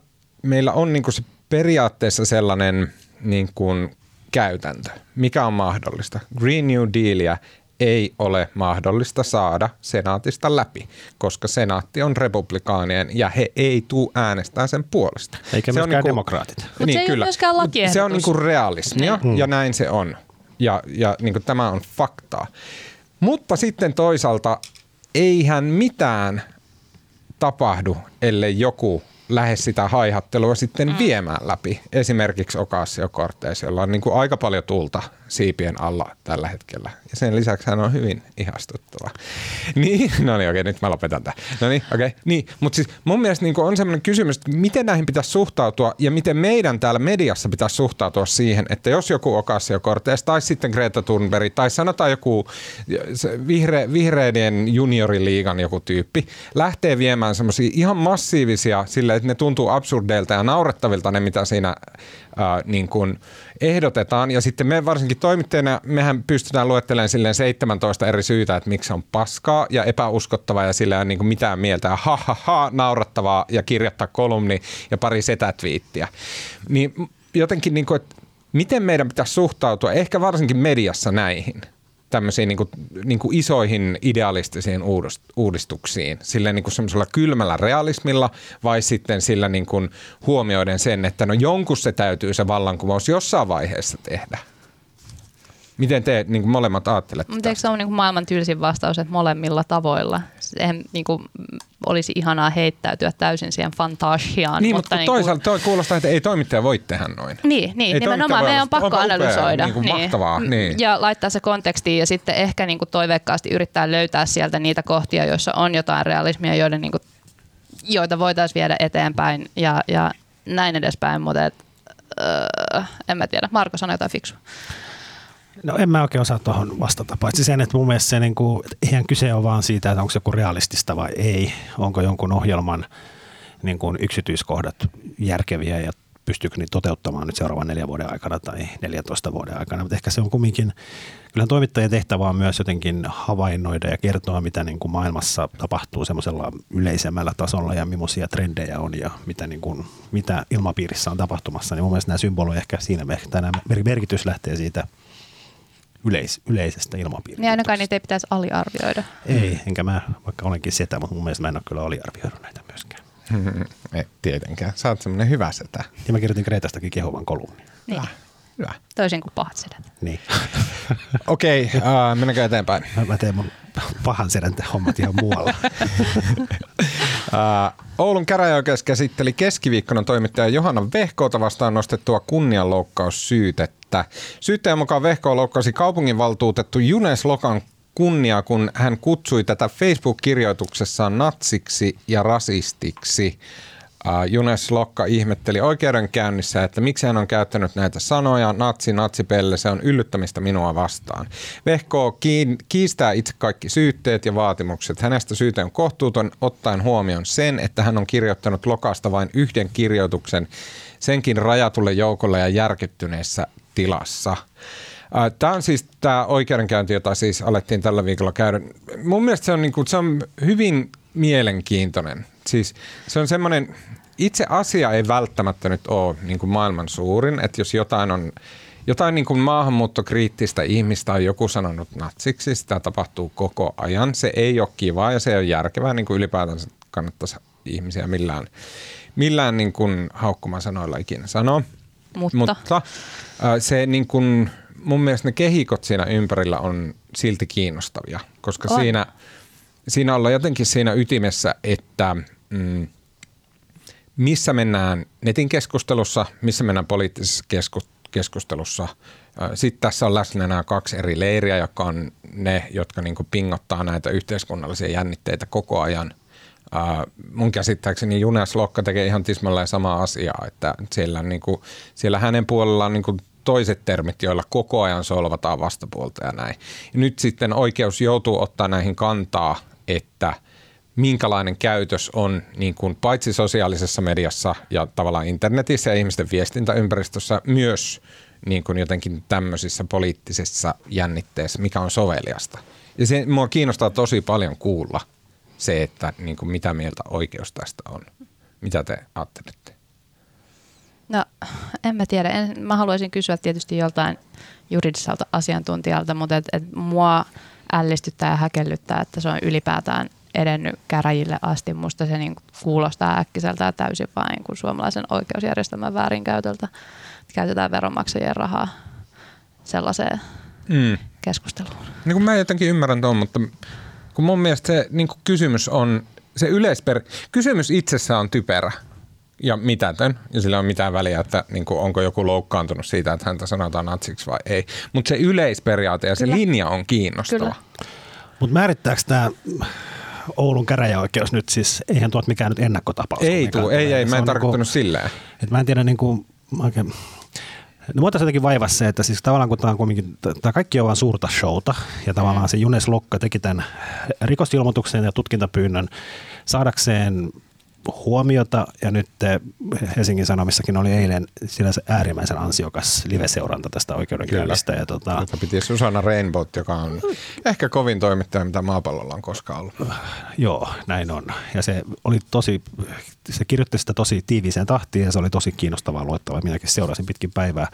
meillä on niin kuin se periaatteessa sellainen niin kuin käytäntö, mikä on mahdollista. Green New Dealia ei ole mahdollista saada senaatista läpi, koska senaatti on republikaanien ja he ei tule äänestää sen puolesta. Eikä se myöskään on niin kuin, demokraatit. Mutta niin, se ei kyllä. myöskään Se on niin kuin realismia niin. ja näin se on. Ja, ja niin kuin tämä on faktaa. Mutta sitten toisaalta eihän mitään tapahdu, ellei joku lähde sitä haihattelua sitten mm. viemään läpi. Esimerkiksi Ocasio Cortez, jolla on niin kuin aika paljon tulta siipien alla tällä hetkellä. Ja sen lisäksi hän on hyvin ihastuttava. Niin, no niin, okei, nyt mä lopetan tämän. No niin, okei. Niin, mutta siis mun mielestä niin on sellainen kysymys, että miten näihin pitäisi suhtautua ja miten meidän täällä mediassa pitäisi suhtautua siihen, että jos joku Ocasio Cortez tai sitten Greta Thunberg tai sanotaan joku vihre, vihreiden junioriliigan joku tyyppi lähtee viemään semmoisia ihan massiivisia sille, että ne tuntuu absurdeilta ja naurettavilta ne, mitä siinä ää, niin kuin ehdotetaan. Ja sitten me varsinkin toimittajana, mehän pystytään luettelemaan silleen 17 eri syytä, että miksi on paskaa ja epäuskottavaa ja sillä ei ole niin mitään mieltä. Ha, ha, ha, naurattavaa ja kirjoittaa kolumni ja pari setätviittiä. Niin jotenkin, niin kuin, että miten meidän pitäisi suhtautua, ehkä varsinkin mediassa näihin – tämmöisiin niin kuin, niin kuin isoihin idealistisiin uudistuksiin, sillä niin kuin semmoisella kylmällä realismilla vai sitten sillä niin kuin huomioiden sen, että no jonkun se täytyy se vallankumous jossain vaiheessa tehdä. Miten te niin kuin molemmat ajattelette? Mutta eikö se ole niin kuin maailman tylsin vastaus, että molemmilla tavoilla? En, niin kuin, olisi ihanaa heittäytyä täysin siihen fantasiaan. Niin, mutta, mutta niin toisaalta toi kuulostaa, että ei toimittaja voi tehdä noin. Niin, niin ei nimenomaan meidän on pakko analysoida. Niin kuin niin. Mahtavaa, niin. Ja laittaa se kontekstiin ja sitten ehkä niin kuin toiveikkaasti yrittää löytää sieltä niitä kohtia, joissa on jotain realismia, joiden, niin kuin, joita voitaisiin viedä eteenpäin ja, ja näin edespäin, mutta et, öö, en mä tiedä. Marko sanoi jotain fiksua. No en mä oikein osaa tuohon vastata, paitsi sen, että mun mielestä se, niin kuin, eihän kyse ole vaan siitä, että onko se joku realistista vai ei. Onko jonkun ohjelman niin kuin yksityiskohdat järkeviä ja pystyykö niitä toteuttamaan nyt seuraavan neljän vuoden aikana tai 14 vuoden aikana. Mutta ehkä se on kumminkin, kyllä toimittajien tehtävä on myös jotenkin havainnoida ja kertoa, mitä niin kuin maailmassa tapahtuu semmoisella yleisemmällä tasolla ja millaisia trendejä on ja mitä, niin kuin, mitä ilmapiirissä on tapahtumassa. Niin mun mielestä nämä symboloi ehkä siinä, tämä merkitys lähtee siitä – yleis, yleisestä ilmapiiristä. Niin ainakaan niitä ei pitäisi aliarvioida. Ei, enkä mä, vaikka olenkin setä, mutta mun mielestä mä en ole kyllä aliarvioinut näitä myöskään. ei tietenkään. Sä oot semmoinen hyvä setä. Ja mä kirjoitin Kreetastakin kehovan kolumnin. Niin. Hyvä. Toisin kuin pahat sedät. Niin. Okei, okay, uh, mennäänkö eteenpäin? Mä, mä teen mun pahan sedän hommat ihan muualla. uh, Oulun käräjäoikeus käsitteli keskiviikkona toimittaja Johanna Vehkoota vastaan nostettua kunnianloukkaussyytettä. Syyttäjän mukaan Vehko loukkasi kaupunginvaltuutettu Junes Lokan kunnia, kun hän kutsui tätä Facebook-kirjoituksessaan natsiksi ja rasistiksi. Junes Lokka ihmetteli oikeudenkäynnissä, että miksi hän on käyttänyt näitä sanoja, natsi, natsipelle, se on yllyttämistä minua vastaan. Vehko kiistää itse kaikki syytteet ja vaatimukset. Hänestä syyte on kohtuuton ottaen huomioon sen, että hän on kirjoittanut Lokasta vain yhden kirjoituksen, senkin rajatulle joukolle ja järkyttyneessä tilassa. Tämä on siis tämä oikeudenkäynti, jota siis alettiin tällä viikolla käydä. Mun mielestä se on, niin kuin, se on hyvin mielenkiintoinen. Siis se on semmoinen, itse asia ei välttämättä nyt ole niin kuin maailman suurin, että jos jotain on jotain niin kuin maahanmuuttokriittistä ihmistä on joku sanonut natsiksi, sitä tapahtuu koko ajan. Se ei ole kivaa ja se ei ole järkevää, niin kuin ylipäätänsä kannattaisi ihmisiä millään, millään niin kuin haukkumasanoilla ikinä sanoa. Mutta, Mutta se niin kuin, mun mielestä ne kehikot siinä ympärillä on silti kiinnostavia, koska on. siinä, siinä ollaan jotenkin siinä ytimessä, että mm, missä mennään netin keskustelussa, missä mennään poliittisessa keskustelussa. Sitten tässä on läsnä nämä kaksi eri leiriä, jotka on ne, jotka niin pingottaa näitä yhteiskunnallisia jännitteitä koko ajan. mun käsittääkseni Junes Lokka tekee ihan tismalleen samaa asiaa, että siellä, niin kuin, siellä hänen puolellaan niin toiset termit, joilla koko ajan solvataan vastapuolta ja näin. Ja nyt sitten oikeus joutuu ottaa näihin kantaa, että minkälainen käytös on niin kuin paitsi sosiaalisessa mediassa ja tavallaan internetissä ja ihmisten viestintäympäristössä myös niin kuin jotenkin tämmöisissä poliittisissa jännitteissä, mikä on soveliasta. Ja se, mua kiinnostaa tosi paljon kuulla se, että niin kuin mitä mieltä oikeus tästä on. Mitä te ajattelette? No, en mä tiedä. En, mä haluaisin kysyä tietysti joltain juridiselta asiantuntijalta, mutta et, et mua ällistyttää ja häkellyttää, että se on ylipäätään edennyt käräjille asti. Musta se niin kuulostaa äkkiseltä ja täysin vain kuin suomalaisen oikeusjärjestelmän väärinkäytöltä. Käytetään veronmaksajien rahaa sellaiseen mm. keskusteluun. Niin kuin mä jotenkin ymmärrän tuon, mutta kun mun mielestä se niin kysymys on, se yleisper... Kysymys itsessään on typerä ja mitätön, ja sillä on mitään väliä, että niin kuin, onko joku loukkaantunut siitä, että häntä sanotaan natsiksi vai ei. Mutta se yleisperiaate ja se Kyllä. linja on kiinnostava. Mutta määrittääkö tämä Oulun käräjäoikeus nyt siis, eihän tuot mikään nyt ennakkotapaus. Ei tuu, ei, ei, mä en tarkoittanut niin silleen. Että mä en tiedä niin kuin, oikein, No voitaisiin jotenkin vaivaa se, että siis tavallaan kun tämä on kuitenkin, tämä kaikki on vain suurta showta ja tavallaan mm. se Junes Lokka teki tämän rikosilmoituksen ja tutkintapyynnön saadakseen huomiota ja nyt Helsingin Sanomissakin oli eilen sillä se äärimmäisen ansiokas live-seuranta tästä oikeudenkäynnistä. Ja tota, joka piti Susanna Rainbow, joka on ehkä kovin toimittaja, mitä maapallolla on koskaan ollut. Joo, näin on. Ja se oli tosi, se kirjoitti sitä tosi tiiviiseen tahtiin ja se oli tosi kiinnostavaa luettavaa. Minäkin seurasin pitkin päivää.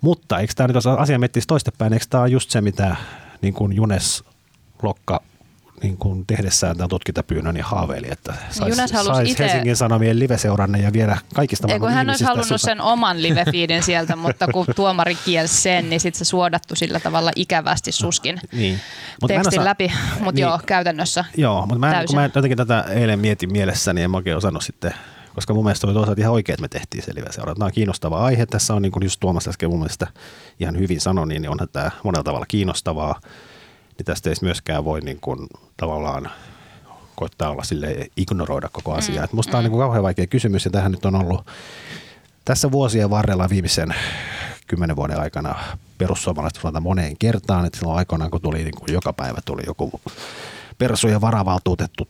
Mutta eikö tämä nyt, jos asia miettisi toistepäin, eikö tämä just se, mitä niin kuin Junes Lokka niin kuin tehdessään tämän tutkintapyynnön ja haaveili, että saisi sais halusi ite- Helsingin Sanomien live-seuranne ja viedä kaikista Ei kun hän olisi halunnut sen oman live-feedin sieltä, mutta kun tuomari kielsi sen, niin sitten se suodattu sillä tavalla ikävästi suskin Niin. Mut tekstin osaa- läpi. Mutta niin. joo, käytännössä Joo, mutta mä, en, kun mä jotenkin tätä eilen mietin mielessäni, en mä oikein osannut sitten, koska mun mielestä oli toisaalta ihan oikein, että me tehtiin se live-seura. Tämä on kiinnostava aihe. Tässä on niin kuin just Tuomas äsken mun mielestä ihan hyvin sanoi, niin onhan tämä monella tavalla kiinnostavaa. Niin tästä ei myöskään voi niin kuin tavallaan koittaa olla sille ignoroida koko asiaa. Mm, musta mm. on niin kuin kauhean vaikea kysymys ja tähän nyt on ollut tässä vuosien varrella viimeisen kymmenen vuoden aikana perussuomalaiset sanotaan moneen kertaan, että silloin aikoinaan kun tuli niin kuin joka päivä tuli joku persujen varavaltuutettu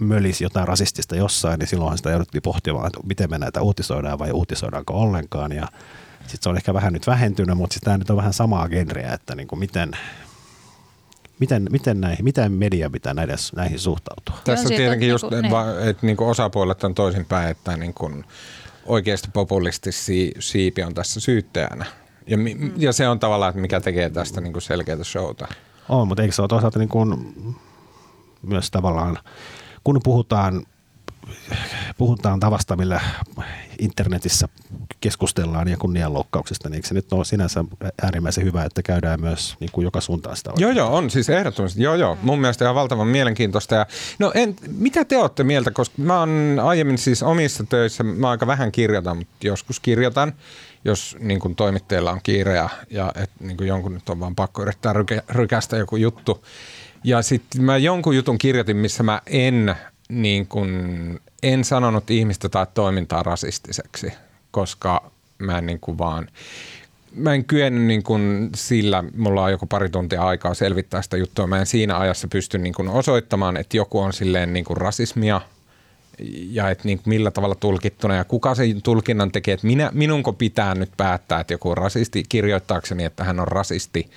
mölisi jotain rasistista jossain, niin silloinhan sitä jouduttiin pohtimaan, että miten me näitä uutisoidaan vai uutisoidaanko ollenkaan. Ja sitten se on ehkä vähän nyt vähentynyt, mutta tämä nyt on vähän samaa genreä, että niin kuin miten, miten, miten, näihin, miten media pitää näiden, näihin suhtautua. Tässä siitä tietenkin on just, niinku- niin. että niinku osapuolet on toisinpäin, että niinku oikeasti populisti siipi on tässä syyttäjänä. Ja, Mm. ja se on tavallaan, että mikä tekee tästä niinku selkeää showta. On, mutta eikö se ole toisaalta niin kuin myös tavallaan, kun puhutaan, puhutaan tavasta, millä internetissä keskustellaan ja kunnianloukkauksista, niin se nyt ole sinänsä äärimmäisen hyvä, että käydään myös niin kuin joka suuntaan sitä Joo, joo, on siis ehdottomasti. Joo, joo. Mun mielestä ihan valtavan mielenkiintoista. Ja, no en, mitä te olette mieltä, koska mä oon aiemmin siis omissa töissä, mä aika vähän kirjoitan, mutta joskus kirjoitan, jos niin kuin toimittajilla on kiire ja, ja et, niin kuin jonkun nyt on vaan pakko yrittää rykä, rykästä joku juttu. Ja sitten mä jonkun jutun kirjoitin, missä mä en, niin kuin, en sanonut ihmistä tai toimintaa rasistiseksi, koska mä en niin kuin vaan mä en kyennyt niin kuin sillä, mulla on joku pari tuntia aikaa selvittää sitä juttua, mä en siinä ajassa pysty niin kuin osoittamaan, että joku on silleen niin kuin rasismia ja että niin millä tavalla tulkittuna ja kuka sen tulkinnan tekee, että minä, minunko pitää nyt päättää, että joku on rasisti kirjoittaakseni, että hän on rasisti.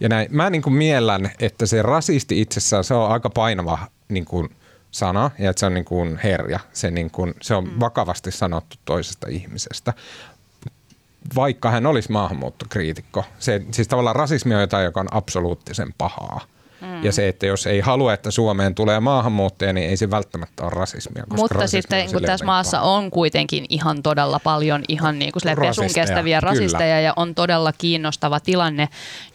Ja näin, mä niin kuin miellän, että se rasisti itsessään, se on aika painava niin kuin sana ja että se on niin kuin herja, se, niin kuin, se on vakavasti sanottu toisesta ihmisestä vaikka hän olisi maahanmuuttokriitikko. Se, siis tavallaan rasismi on jotain, joka on absoluuttisen pahaa. Mm. Ja se, että jos ei halua, että Suomeen tulee maahanmuuttajia, niin ei se välttämättä ole rasismia. Koska Mutta rasismi sitten on kun tässä maassa on kuitenkin ihan todella paljon ihan niin kuin silleen pesun Rasisteja, kestäviä kyllä. rasisteja ja on todella kiinnostava tilanne,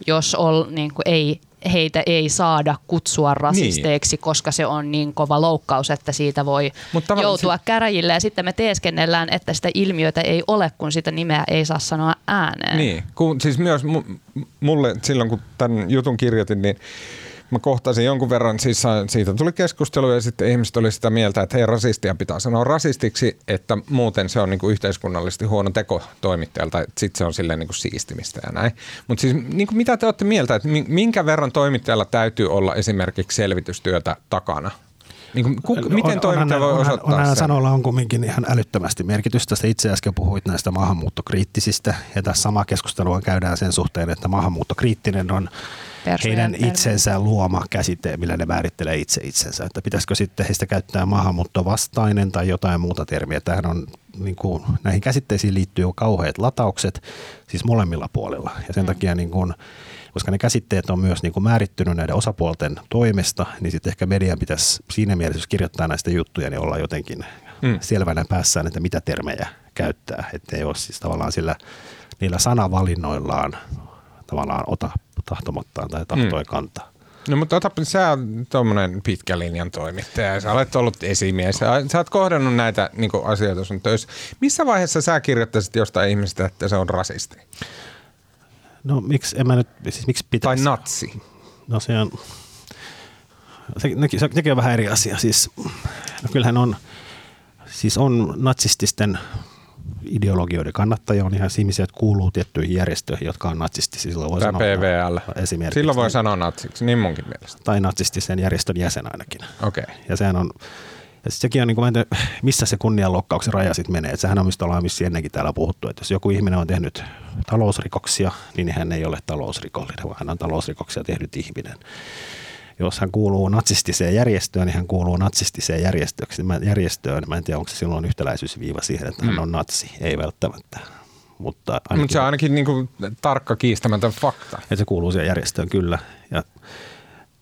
jos ol, niin kuin ei, heitä ei saada kutsua rasisteiksi, koska se on niin kova loukkaus, että siitä voi Mut tavallaan joutua käräjille ja sitten me teeskennellään, että sitä ilmiötä ei ole, kun sitä nimeä ei saa sanoa ääneen. Niin, kun, siis myös mu- mulle silloin, kun tämän jutun kirjoitin, niin mä kohtasin jonkun verran, siis siitä tuli keskustelu ja sitten ihmiset oli sitä mieltä, että hei rasistia pitää sanoa rasistiksi, että muuten se on niin kuin yhteiskunnallisesti huono teko toimittajalta, että sitten se on silleen niin kuin siistimistä ja näin. Mutta siis niin kuin mitä te olette mieltä, että mi- minkä verran toimittajalla täytyy olla esimerkiksi selvitystyötä takana? Niin kuin, ku, miten toimittaja voi onhan, osoittaa onhan sen? sanoilla on kumminkin ihan älyttömästi merkitystä. Sä itse äsken puhuit näistä maahanmuuttokriittisistä ja tässä samaa keskustelua käydään sen suhteen, että maahanmuuttokriittinen on Persojen heidän termi. itsensä luoma käsite, millä ne määrittelee itse itsensä. Että pitäisikö sitten heistä käyttää maahanmuuttovastainen tai jotain muuta termiä. Tähän on, niin kuin, näihin käsitteisiin liittyy kauheat lataukset, siis molemmilla puolilla. Ja sen mm. takia niin kuin, koska ne käsitteet on myös niin kuin määrittynyt näiden osapuolten toimesta, niin sitten ehkä median pitäisi siinä mielessä, jos kirjoittaa näistä juttuja, niin olla jotenkin mm. selvänä päässään, että mitä termejä käyttää. Että ei ole siis tavallaan sillä, niillä sanavalinnoillaan tavallaan ota tahtomattaan tai tahtoi kantaa. No mutta otapa, sä oot tuommoinen pitkän linjan toimittaja ja sä olet ollut esimies. Sä, sä oot kohdannut näitä niin asioita sun töissä. Missä vaiheessa sä kirjoittaisit jostain ihmistä, että se on rasisti? No miksi, en mä nyt, siis miksi Tai pitäisi? natsi? No se on, se, nekin, se, nekin on vähän eri asia. Siis, no kyllähän on, siis on natsististen ideologioiden kannattajia, on ihan ihmisiä, jotka kuuluu tiettyihin järjestöihin, jotka on natsistisia. Silloin voi Tai sanoa, PVL. Esimerkiksi. Silloin voi sanoa natsiksi, niin munkin mielestä. Tai natsistisen järjestön jäsen ainakin. Okei. Okay. Ja sehän on, ja sekin on, niin kuin, mä en tiedä, missä se kunnianloukkauksen raja sitten menee. Et sehän on, mistä ollaan missä ennenkin täällä puhuttu, että jos joku ihminen on tehnyt talousrikoksia, niin hän ei ole talousrikollinen, vaan hän on talousrikoksia tehnyt ihminen. Jos hän kuuluu natsistiseen järjestöön, niin hän kuuluu natsistiseen järjestöön. järjestöön. Mä en tiedä, onko se silloin yhtäläisyysviiva siihen, että hän on natsi. Ei välttämättä. Mutta ainakin, Mutta se on ainakin niin kuin tarkka kiistämätön fakta. että se kuuluu siihen järjestöön kyllä. Ja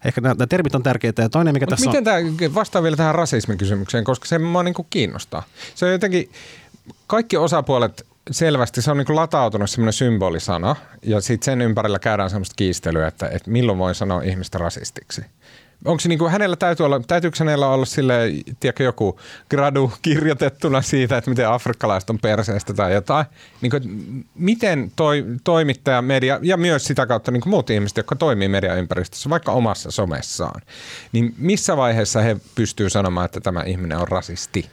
Ehkä nämä, nämä termit on tärkeitä. Ja toinen, mikä Mut tässä miten on... tämä vastaa vielä tähän rasismikysymykseen, koska se mua niinku kiinnostaa. Se on jotenkin, kaikki osapuolet selvästi, se on niinku latautunut semmoinen symbolisana ja sitten sen ympärillä käydään semmoista kiistelyä, että, että milloin voi sanoa ihmistä rasistiksi. Onko se niinku, hänellä täytyy olla, täytyykö hänellä olla sille, tiedätkö, joku gradu kirjoitettuna siitä, että miten afrikkalaiset on perseestä tai jotain? Niinku, että miten toi, toimittaja, media ja myös sitä kautta niinku muut ihmiset, jotka toimii mediaympäristössä, vaikka omassa somessaan, niin missä vaiheessa he pystyy sanomaan, että tämä ihminen on rasisti?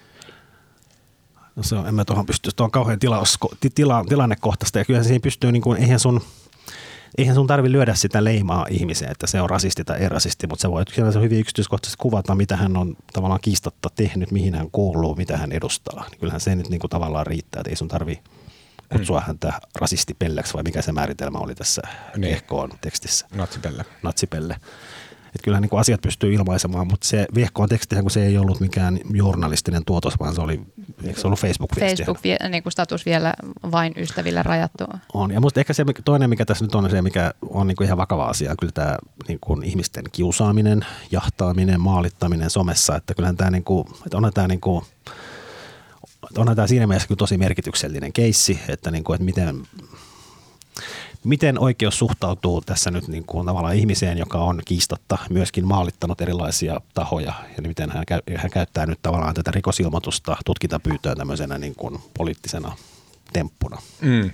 No se on, en mä tuohon pysty, tuo on kauhean tilaus, ti, tila, tilannekohtaista ja kyllä siihen pystyy, niin kuin, eihän sun, eihän sun tarvi lyödä sitä leimaa ihmiseen, että se on rasisti tai ei rasisti, mutta se voi kyllä se hyvin yksityiskohtaisesti kuvata, mitä hän on tavallaan kiistatta tehnyt, mihin hän kuuluu, mitä hän edustaa. Niin kyllähän se nyt niin kuin tavallaan riittää, että ei sun tarvi kutsua häntä rasistipelleksi vai mikä se määritelmä oli tässä Niin. EHKn tekstissä, Natsipelle. natsipelle. Että kyllähän niin kuin asiat pystyy ilmaisemaan, mutta se VHKn tekstihän, kun se ei ollut mikään journalistinen tuotos, vaan se oli, eikö se ollut Facebook-viesti? Facebook vie, niin kuin status vielä vain ystäville rajattu. On. Ja musta ehkä se toinen, mikä tässä nyt on se, mikä on niin kuin ihan vakava asia, kyllä tämä niin kuin ihmisten kiusaaminen, jahtaaminen, maalittaminen somessa. Että kyllähän tämä, niin kuin, että onhan tämä, niin kuin, onhan tämä siinä mielessä kyllä tosi merkityksellinen keissi, että, niin kuin, että miten, miten oikeus suhtautuu tässä nyt niin kuin tavallaan ihmiseen, joka on kiistatta myöskin maalittanut erilaisia tahoja ja miten hän, käy, hän käyttää nyt tavallaan tätä rikosilmoitusta tutkintapyytöä tämmöisenä niin kuin poliittisena temppuna. Mm.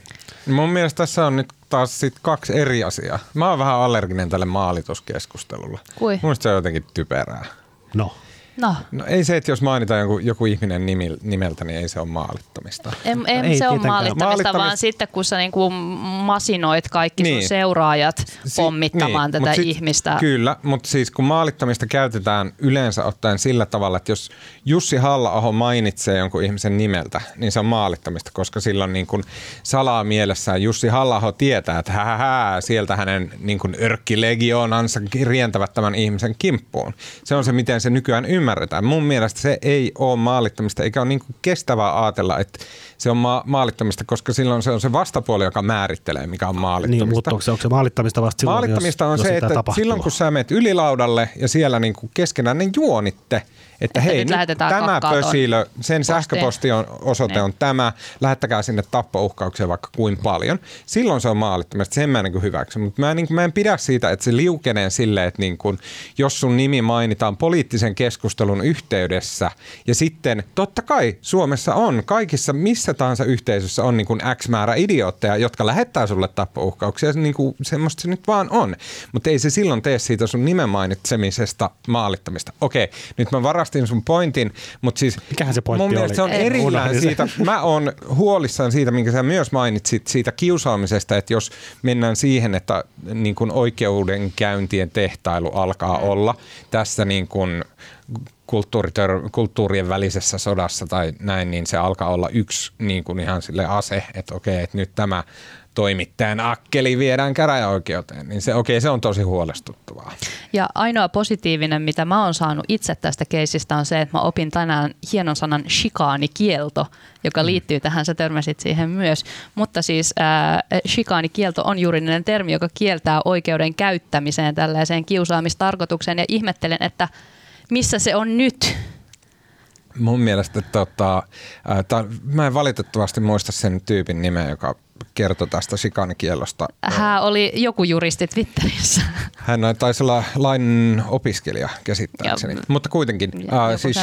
Mun mielestä tässä on nyt taas sit kaksi eri asiaa. Mä oon vähän allerginen tälle maalituskeskustelulle. Kui? Mun mielestä se on jotenkin typerää. No, No, No ei se, että jos mainitaan joku, joku ihminen nimi, nimeltä, niin ei se ole maalittamista. en No ei se ole maalittamista, Maalittamis- vaan sitten kun sä niinku masinoit kaikki Niin. sun seuraajat Si- pommittamaan niin, tätä sit- ihmistä. Kyllä, mutta siis kun maalittamista käytetään yleensä ottaen sillä tavalla, että jos Jussi halla mainitsee jonkun ihmisen nimeltä, niin se on maalittamista, koska silloin niin kuin salaa mielessään Jussi halla tietää, että hähähä, sieltä hänen niin kuin örkkilegioonansa rientävät tämän ihmisen kimppuun. Se on se, miten se nykyään ymmärretään. Mun mielestä se ei ole maalittamista, eikä ole niin kuin kestävää ajatella, että se on ma- maalittamista, koska silloin se on se vastapuoli, joka määrittelee, mikä on maalittamista. niin, mutta onko se, onko se maalittamista vasta silloin, Maalittamista jos, on jos se, että tapahtuu? silloin kun sä menet ylilaudalle ja siellä niinku keskenään ne juonitte, että, Että hei, nyt nyt tämä pösilö, sen postiin. sähköposti on, osoite Niin. on tämä, lähettäkää sinne tappouhkauksia vaikka kuin paljon. Silloin se on maalittamista, sen mä niin hyväksy. Mutta mä, niin, mä en pidä siitä, että se liukenee silleen, että niin kuin, jos sun nimi mainitaan poliittisen keskustelun yhteydessä ja sitten totta kai Suomessa on kaikissa missä tahansa yhteisössä on niin kuin X määrä idiootteja, jotka lähettää sulle tappouhkauksia. Niin kuin, semmoista se nyt vaan on. Mutta ei se silloin tee siitä sun nimen mainitsemisesta maalittamista. Okei, nyt mä varastin sun pointin, mutta siis Mikähän se pointti mun mielestä oli? se on Ei. erillään siitä. Mä oon huolissaan siitä, minkä sä myös mainitsit, siitä kiusaamisesta, että jos mennään siihen, että niin kuin oikeudenkäyntien tehtailu alkaa olla tässä niin kuin kulttuuritör- kulttuurien välisessä sodassa tai näin, niin se alkaa olla yksi niin kuin ihan sille ase, että okei, että nyt tämä toimittajan akkeli viedään käräjäoikeuteen, niin se, okei, se on tosi huolestuttavaa. Ja ainoa positiivinen, mitä mä oon saanut itse tästä keisistä on se, että mä opin tänään hienon sanan shikaanikielto, joka liittyy tähän, sä törmäsit siihen myös. Mutta siis äh, shikaanikielto on juridinen termi, joka kieltää oikeuden käyttämiseen tällaiseen kiusaamistarkoitukseen ja ihmettelen, että missä se on nyt. Mun mielestä, tota, ää, tää, mä en valitettavasti muista sen tyypin nimeä, joka kertoi tästä shikanikielosta. Hän oli joku juristi Twitterissä. Hän taisi olla lain opiskelija käsittääkseni. Ja- Mutta kuitenkin, ja ää, siis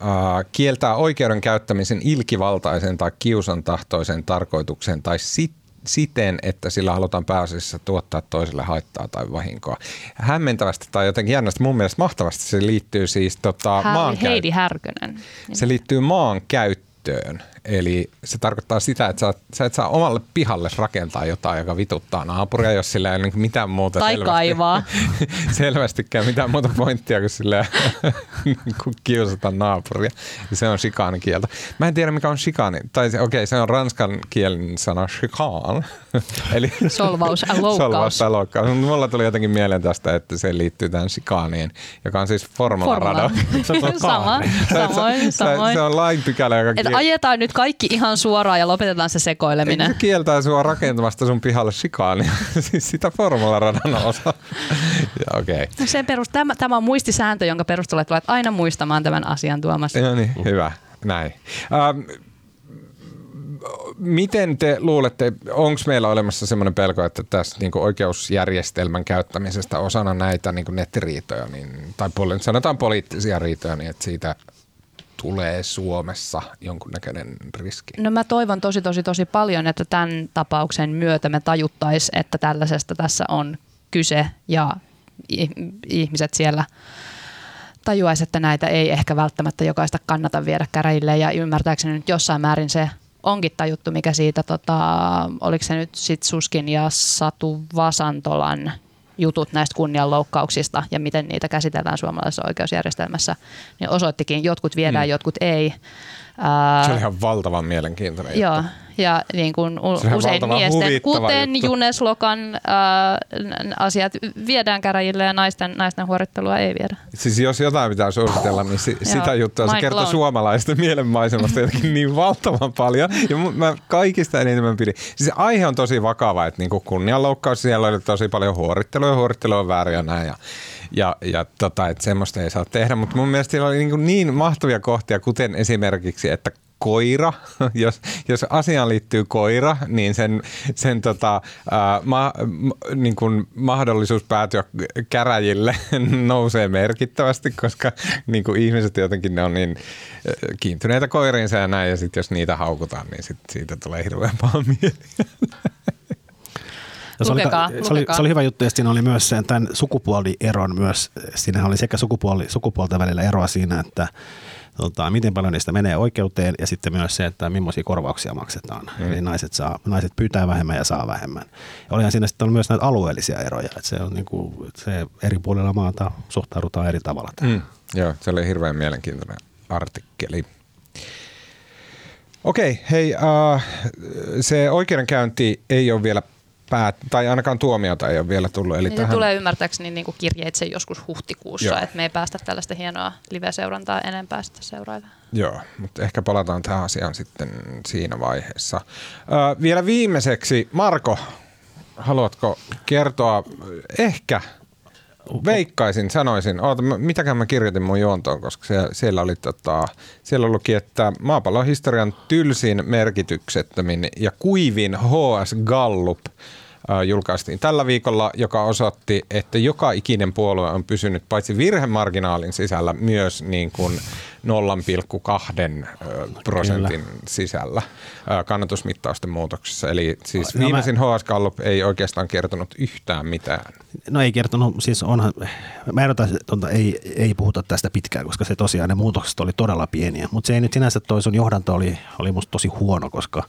ää, kieltää oikeuden käyttämisen ilkivaltaisen tai kiusan tahtoisen tarkoitukseen tai sit, siten, että sillä halutaan pääasiassa tuottaa toiselle haittaa tai vahinkoa. Hämmentävästi tai jotenkin jännästi, mun mielestä mahtavasti se liittyy siis tota, Hän oli maankäyt- Heidi Härkönen. se liittyy maan käyttöön. Eli se tarkoittaa sitä, että sä, sä et saa omalle pihalle rakentaa jotain, joka vituttaa naapuria, jos sillä ei ole niin mitään muuta Tai selvästi, kaivaa. selvästikään mitään muuta pointtia kuin sillä kun kiusata naapuria. Ja se on shikaanikielto. Mä en tiedä mikä on shikaani. Tai okei, se on ranskan kielen sana shikaan. Eli Solvaus ja loukkaus. Solvaus ja loukkaus. Mulla tuli jotenkin mieleen tästä, että se liittyy tähän shikaaniin, joka on siis formula Formula. Sama, Se- samoin, samoin. se on lainpykälä, joka Että kie- ajetaan nyt nyt kaikki ihan suoraan ja lopetetaan se Eikö sekoileminen. se kieltää sua rakentamasta sun pihalle shikaania? siis sitä formularadan osa. ja. Okay. Sen perus, tämä, tämä on muistisääntö, jonka perusteella tulet aina muistamaan tämän asian tuomassa. No niin, hyvä. Näin. Ähm, miten te luulette, onko meillä olemassa sellainen pelko, että tässä niin oikeusjärjestelmän käyttämisestä osana näitä niin nettiriitoja, niin, tai poli, sanotaan poliittisia riitoja, niin että siitä tulee Suomessa jonkunnäköinen riski? No mä toivon tosi tosi tosi paljon, että tämän tapauksen myötä me tajuttaisiin, että tällaisesta tässä on kyse ja ihmiset siellä tajuaisi, että näitä ei ehkä välttämättä jokaista kannata viedä käräjille ja ymmärtääkseni nyt jossain määrin se onkin tajuttu, mikä siitä, tota, oliko se nyt sit Suskin ja Satu Vasantolan jutut näistä kunnianloukkauksista ja miten niitä käsitellään suomalaisessa oikeusjärjestelmässä, niin osoittikin, jotkut viedään, mm. jotkut ei. Se oli ihan valtavan mielenkiintoinen Joo, juttu. Ja niin kuin usein miesten, kuten juttu. Junes Lokan äh, asiat viedään käräjille ja naisten, naisten huorittelua ei viedä. Siis jos jotain pitää suositella, niin si- sitä juttua se kertoo suomalaisten mielenmaisemasta jotenkin niin valtavan paljon. Ja mä kaikista eniten mä pidin. Siis aihe on tosi vakava, että niinku kunnianloukkaus, siellä oli tosi paljon huorittelua ja huorittelu on väärin ja näin. Ja ja, ja tota, että semmoista ei saa tehdä, mutta mun mielestä siellä oli niin, niin mahtavia kohtia, kuten esimerkiksi, että koira, jos, jos asiaan liittyy koira, niin sen, sen tota, ää, ma, niin kuin mahdollisuus päätyä käräjille nousee merkittävästi, koska niin kuin ihmiset jotenkin ne on niin kiintyneitä koiriinsa ja näin, ja sitten jos niitä haukutaan, niin sit siitä tulee hirveän paha mieli. lukekaa, se, oli, se, oli, se oli hyvä juttu, ja siinä oli myös sen, tämän sukupuolieron myös, siinä oli sekä sukupuoli, sukupuolten välillä eroa siinä, että tota, miten paljon niistä menee oikeuteen ja sitten myös se, että millaisia korvauksia maksetaan. Mm. Eli naiset, saa, naiset pyytää vähemmän ja saa vähemmän. Ja olihan siinä sitten myös näitä alueellisia eroja, että se on niin kuin, se eri puolilla maata suhtaudutaan eri tavalla tähän. Mm. Joo, se oli hirveän mielenkiintoinen artikkeli. Okei, hei, uh, se oikeudenkäynti ei ole vielä päät, tai ainakaan tuomiota ei ole vielä tullut. Eli niin tähän... tulee ymmärtääkseni niin kuin kirjeitse joskus huhtikuussa, että me ei päästä tällaista hienoa live-seurantaa enempää sitä seurailla. Joo, mutta ehkä palataan tähän asiaan sitten siinä vaiheessa. Ö, vielä viimeiseksi, Marko, haluatko kertoa ehkä Veikkaisin, sanoisin. Oota, mitäkään mä kirjoitin mun juontoon, koska siellä, siellä oli tota, siellä luki, että maapallon historian tylsin, merkityksettömin ja kuivin HS Gallup – julkaistiin tällä viikolla, joka osoitti, että joka ikinen puolue on pysynyt paitsi virhemarginaalin sisällä myös niin kuin 0,2 prosentin Kyllä. sisällä kannatusmittausten muutoksessa. Eli siis no viimeisin mä... HS Gallup ei oikeastaan kertonut yhtään mitään. No ei kertonut, siis onhan, mä ehdotan, että ei, ei puhuta tästä pitkään, koska se tosiaan ne muutokset oli todella pieniä, mutta se ei nyt sinänsä toi sun johdanto oli, oli musta tosi huono, koska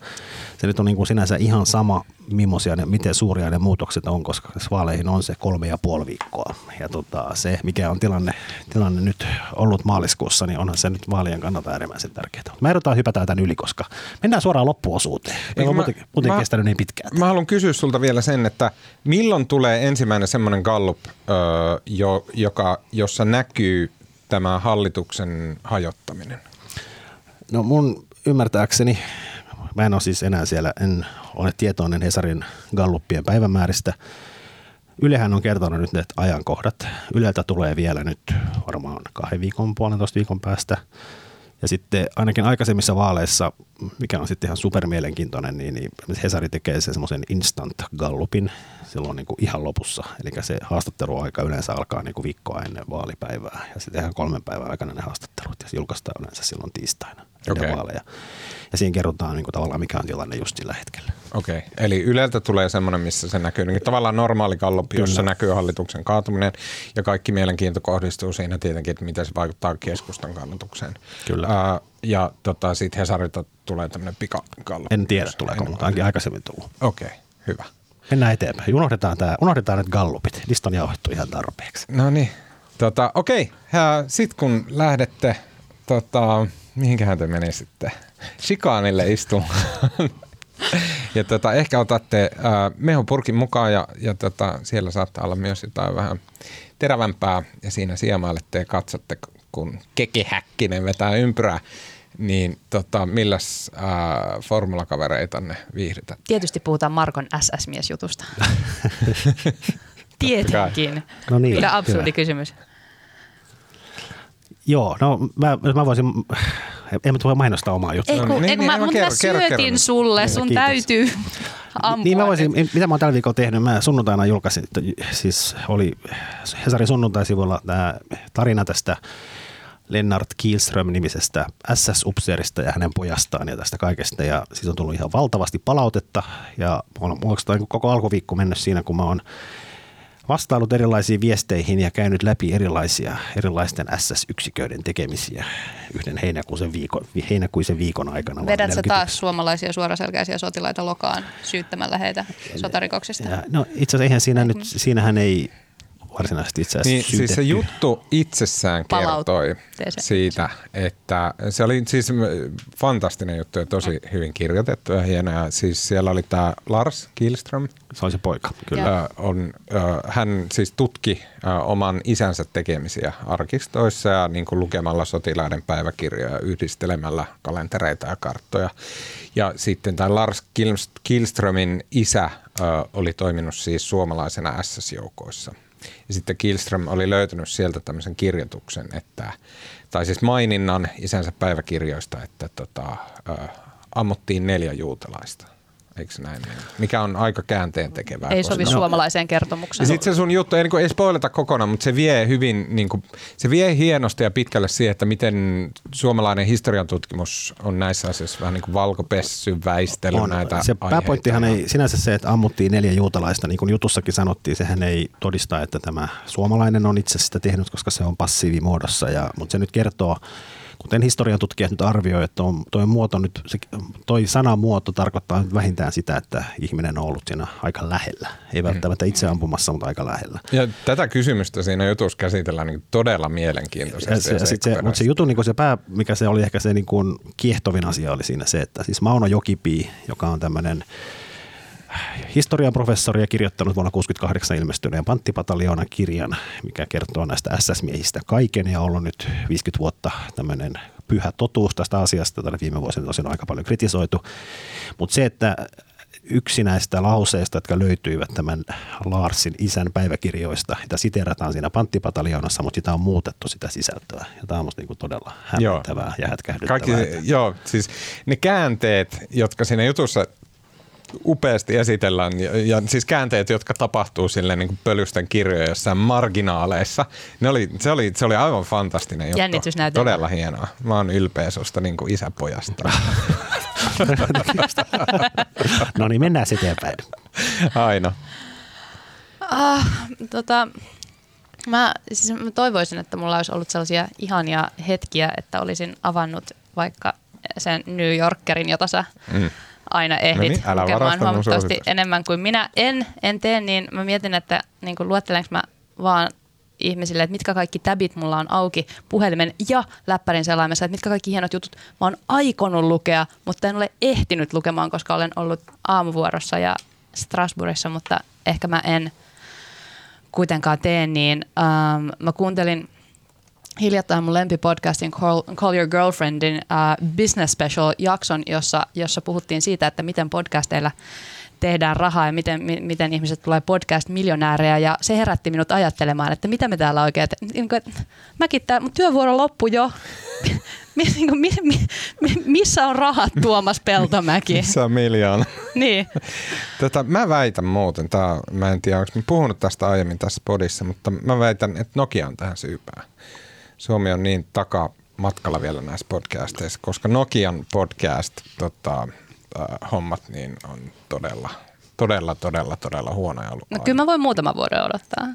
se nyt on niin kuin sinänsä ihan sama, millaisia ne, miten suuria ne muutokset on, koska vaaleihin on se kolme ja puoli viikkoa. Ja tota, se, mikä on tilanne, tilanne nyt ollut maaliskuussa, niin onhan se nyt vaalien kannalta äärimmäisen tärkeää. Mä ehdotan hypätään tämän yli, koska mennään suoraan loppuosuuteen. Meillä on muuten, muuten mä, kestänyt niin pitkään. Mä haluan kysyä sulta vielä sen, että milloin tulee ensimmäinen semmoinen gallup, öö, jo, joka, jossa näkyy tämä hallituksen hajottaminen? No mun ymmärtääkseni, mä en ole siis enää siellä, en ole tietoinen Hesarin galluppien päivämääristä. Ylehän on kertonut nyt ne ajankohdat. Yleltä tulee vielä nyt varmaan kahden viikon, puolentoista viikon päästä. Ja sitten ainakin aikaisemmissa vaaleissa, mikä on sitten ihan supermielenkiintoinen, niin, niin Hesari tekee sen semmoisen instant gallupin silloin niin kuin ihan lopussa. Eli se haastatteluaika yleensä alkaa niin kuin viikkoa ennen vaalipäivää ja sitten tehdään kolmen päivän aikana ne haastattelut ja se julkaistaan yleensä silloin tiistaina ennen okay. vaaleja. Ja siinä kerrotaan niin kuin tavallaan mikä on tilanne just sillä hetkellä. Okei, okay. eli Yleltä tulee semmoinen, missä se näkyy niin tavallaan normaali gallup, jossa Kyllä. näkyy hallituksen kaatuminen ja kaikki mielenkiinto kohdistuu siinä tietenkin, että miten se vaikuttaa keskustan kannatukseen. Kyllä. Ää, ja tota, sitten Hesarilta tulee tämmöinen pikagallup. En tiedä tuleeko, mutta ainakin aikaisemmin tullut. Okei, okay, hyvä. Mennään eteenpäin. Unohdetaan, tämä, unohdetaan nyt gallupit. Niistä on jauhettu ihan tarpeeksi. No niin. Tota, okei, okay. sitten kun lähdette, tota, mihinkähän te menisitte? Shikaanille istumaan. ja tota, ehkä otatte äh, mehupurkin mukaan ja, ja tota, siellä saattaa olla myös jotain vähän terävämpää ja siinä siemailette ja katsotte, kun Keke Häkkinen vetää ympyrää. niin tota, milläs äh, formulakavereita ne viihdytät? Tietysti puhutaan Markon SS-miesjutusta. Tietenkin. No niin, Mikä absurdi hyvä. kysymys. Joo, no mä, mä voisin, en mä tule mainostaa omaa juttua. Ei No kun, niin, ei, kun niin, mä, no mut kerro, mä kerro, syötin kerro sulle, sun Kiitos. täytyy ampua. Niin mä voisin, nyt. mitä mä oon tällä viikolla tehnyt, mä sunnuntaina julkaisin, että siis oli Hesarin sunnuntaisivulla tämä tarina tästä Lennart Kielström-nimisestä SS-upseerista ja hänen pojastaan ja tästä kaikesta. Ja siis on tullut ihan valtavasti palautetta ja mä oon koko alkuviikko mennyt siinä, kun mä oon vastaillut erilaisiin viesteihin ja käynyt läpi erilaisia, erilaisten SS-yksiköiden tekemisiä yhden heinäkuisen viikon, heinäkuisen viikon aikana. vuonna Vedät sä 40. taas suomalaisia suoraselkäisiä sotilaita lokaan syyttämällä heitä sotarikoksista? Ja, no itse asiassa eihän siinä nyt, siinähän ei varsinaisesti itse asiassa Niin, siis se juttu itsessään kertoi siitä, että se oli siis fantastinen juttu ja tosi hyvin kirjoitettu ja hienoa. Siis siellä oli tämä Lars Kielström, Se oli se poika, kyllä. On, hän siis tutki oman isänsä tekemisiä arkistoissa ja niin kuin lukemalla sotilaiden päiväkirjoja, yhdistelemällä kalentereita ja karttoja. Ja sitten tämä Lars Kilst- Kilströmin isä oli toiminut siis suomalaisena SS-joukoissa. Ja sitten Kilström oli löytänyt sieltä tämmöisen kirjoituksen, että, tai siis maininnan isänsä päiväkirjoista, että tota, ö, ammuttiin neljä juutalaista. Eikö se näin? Mikä on aika käänteen tekevää. Ei koska- sovi suomalaiseen kertomukseen. ja sitten se sun juttu, ei, niin kuin, ei spoilata kokonaan, mutta se vie hyvin, niin kuin, se vie hienosti ja pitkälle siihen, että miten suomalainen historian tutkimus on näissä asioissa vähän niin kuin valkopessy, väistely on. näitä se pääpointtihan aiheita. ei sinänsä se, että ammuttiin neljä juutalaista, niin kuin jutussakin sanottiin, sehän ei todista, että tämä suomalainen on itse sitä tehnyt, koska se on passiivimuodossa, ja, mutta se nyt kertoo, kuten historian tutkijat nyt arvioi, että on, toi, muoto nyt, se, toi sanamuoto tarkoittaa nyt vähintään sitä, että ihminen on ollut siinä aika lähellä. Ei välttämättä itse ampumassa, mutta aika lähellä. Ja tätä kysymystä siinä jutussa käsitellään niin todella mielenkiintoisesti. Ja se, ja sit se, mutta se jutun niin se pää, mikä se oli ehkä se niin kuin kiehtovin asia oli siinä se, että siis Mauno Jokipi, joka on tämmöinen historian professori ja kirjoittanut vuonna 1968 ilmestyneen Panttipataljonan kirjan, mikä kertoo näistä SS-miehistä kaiken ja ollut nyt 50 vuotta tämmöinen pyhä totuus tästä asiasta. Tällä viime vuosina tosin on aika paljon kritisoitu. Mutta se, että yksi näistä lauseista, jotka löytyivät tämän Larsin isän päiväkirjoista, sitä siterataan siinä panttipataljoonassa, mutta sitä on muutettu sitä sisältöä. Ja tämä on musta niinku todella hämmentävää ja hätkähdyttävää. Kaikki, joo, siis ne käänteet, jotka siinä jutussa upeasti esitellään, ja, ja siis käänteet, jotka tapahtuu sille niin kuin pölysten kirjojen jossain marginaaleissa, ne oli, se, oli, se oli aivan fantastinen juttu. Jännitysnäytelmä. Todella hienoa. Mä oon ylpeä susta niin kuin isäpojasta. No niin, mennään sitten eteenpäin. Aina. Ah, tota, mä, siis mä toivoisin, että mulla olisi ollut sellaisia ihania hetkiä, että olisin avannut vaikka sen New Yorkerin, jota sä Mm. Aina ehdit No niin, älä lukemaan huomattavasti enemmän kuin minä. En, en tee, niin mä mietin, että niin luettelenko mä vaan ihmisille, että mitkä kaikki tabit mulla on auki puhelimen ja läppärin selaimessa, että mitkä kaikki hienot jutut mä oon aikonut lukea, mutta en ole ehtinyt lukemaan, koska olen ollut aamuvuorossa ja Strasbourgissa, mutta ehkä mä en kuitenkaan tee niin. Ähm, mä kuuntelin hiljattain mun lempipodcastin Call, Call Your Girlfriendin uh, Business Special jakson, jossa, jossa puhuttiin siitä, että miten podcasteilla tehdään rahaa ja miten, mi, miten ihmiset tulee podcast-miljonäärejä. Ja se herätti minut ajattelemaan, että mitä me täällä oikein, että, niin kuin, että mäkin tää, mun työvuoro loppu jo. Niin kuin, mi, mi, mi, missä on rahat, Tuomas Peltomäki? Missä on miljoona? niin. Tätä, mä väitän muuten, tää, mä en tiedä, onko puhunut tästä aiemmin tässä podissa, mutta mä väitän, että Nokia on tähän syypää. Suomi on niin takamatkalla vielä näissä podcasteissa, koska Nokian podcast tota, äh, hommat niin on todella, todella, todella, todella huonoja ollut. No kyllä mä voin muutama vuoden odottaa.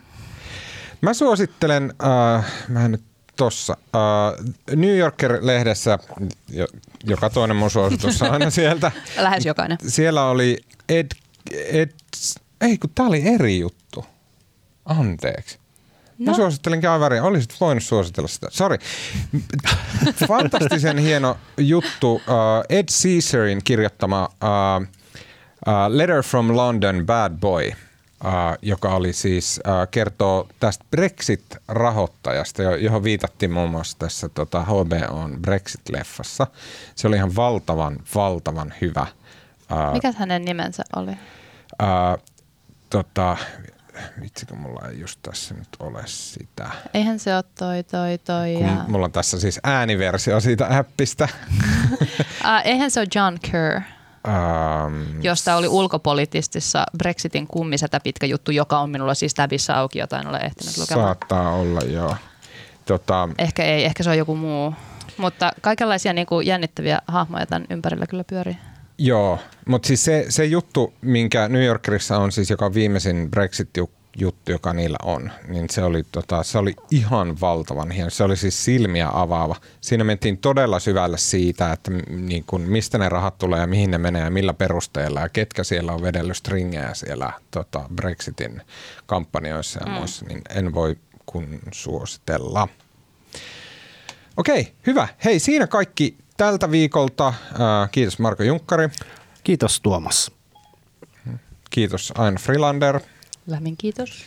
Mä suosittelen, äh, mä en nyt tossa, äh, New Yorker-lehdessä, jo, joka toinen mun suositus on aina sieltä, Lähes jokainen. siellä oli Ed, Ed, ei kun tää oli eri juttu. Anteeksi. Mä No. suosittelinkin aivan eri. Olisit voinut suositella sitä. Sori. Fantastisen hieno juttu. Uh, Ed Caesarin kirjoittama uh, uh, Letter from London, Bad Boy. joka oli siis, kertoo tästä Brexit-rahoittajasta, johon viitattiin muun muassa tässä tota, HBOn Brexit-leffassa. Se oli ihan valtavan, valtavan hyvä. Mikä hänen nimensä oli? Ää, tota, vitsikö mulla ei just tässä nyt ole sitä. Eihän se ole toi, toi, toi. ja... Mulla on tässä siis ääniversio siitä appista. uh, eihän se ole John Kerr. Um, josta oli ulkopoliittisessa Brexitin kummisetä pitkä juttu, joka on minulla siis tabissa auki, jota en ole ehtinyt lukemaan. Saattaa olla, joo. Tota, ehkä ei, ehkä se on joku muu. Mutta kaikenlaisia niin kuin jännittäviä hahmoja tämän ympärillä kyllä pyörii. Joo, mutta siis se, se juttu, minkä New Yorkerissa on siis, joka on viimeisin Brexit-juttu, joka niillä on, niin se oli, tota, se oli ihan valtavan hieno. Se oli siis silmiä avaava. Siinä mentiin todella syvälle siitä, että niin kun, mistä ne rahat tulee ja mihin ne menee ja millä perusteella ja ketkä siellä on vedellyt stringejä siellä tota, Brexitin kampanjoissa ja mm. muissa, niin en voi kun suositella. Okei, hyvä. Hei, siinä kaikki tältä viikolta. Kiitos Marko Junkkari. Kiitos Tuomas. Kiitos Aina Freelander. Lämmin kiitos.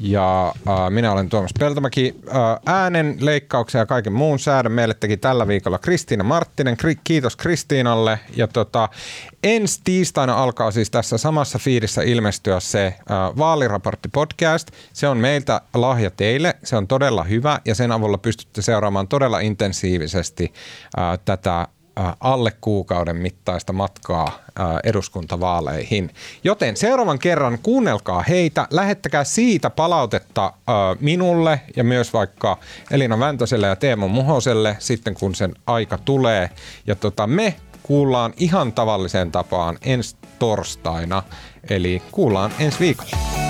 Ja äh, minä olen Tuomas Peltomäki. Äh, äänen, leikkauksen ja kaiken muun säädön meille teki tällä viikolla Kristiina Marttinen. Kri- kiitos Kristiinalle. Ja tota, ensi tiistaina alkaa siis tässä samassa fiidissä ilmestyä se äh, vaaliraportti podcast. Se on meiltä lahja teille. Se on todella hyvä ja sen avulla pystytte seuraamaan todella intensiivisesti äh, tätä alle kuukauden mittaista matkaa eduskuntavaaleihin. Joten seuraavan kerran kuunnelkaa heitä, lähettäkää siitä palautetta minulle ja myös vaikka Elina Väntöselle ja Teemu Muhoselle sitten kun sen aika tulee. Ja tota, me kuullaan ihan tavalliseen tapaan ensi torstaina, eli kuullaan ensi viikolla.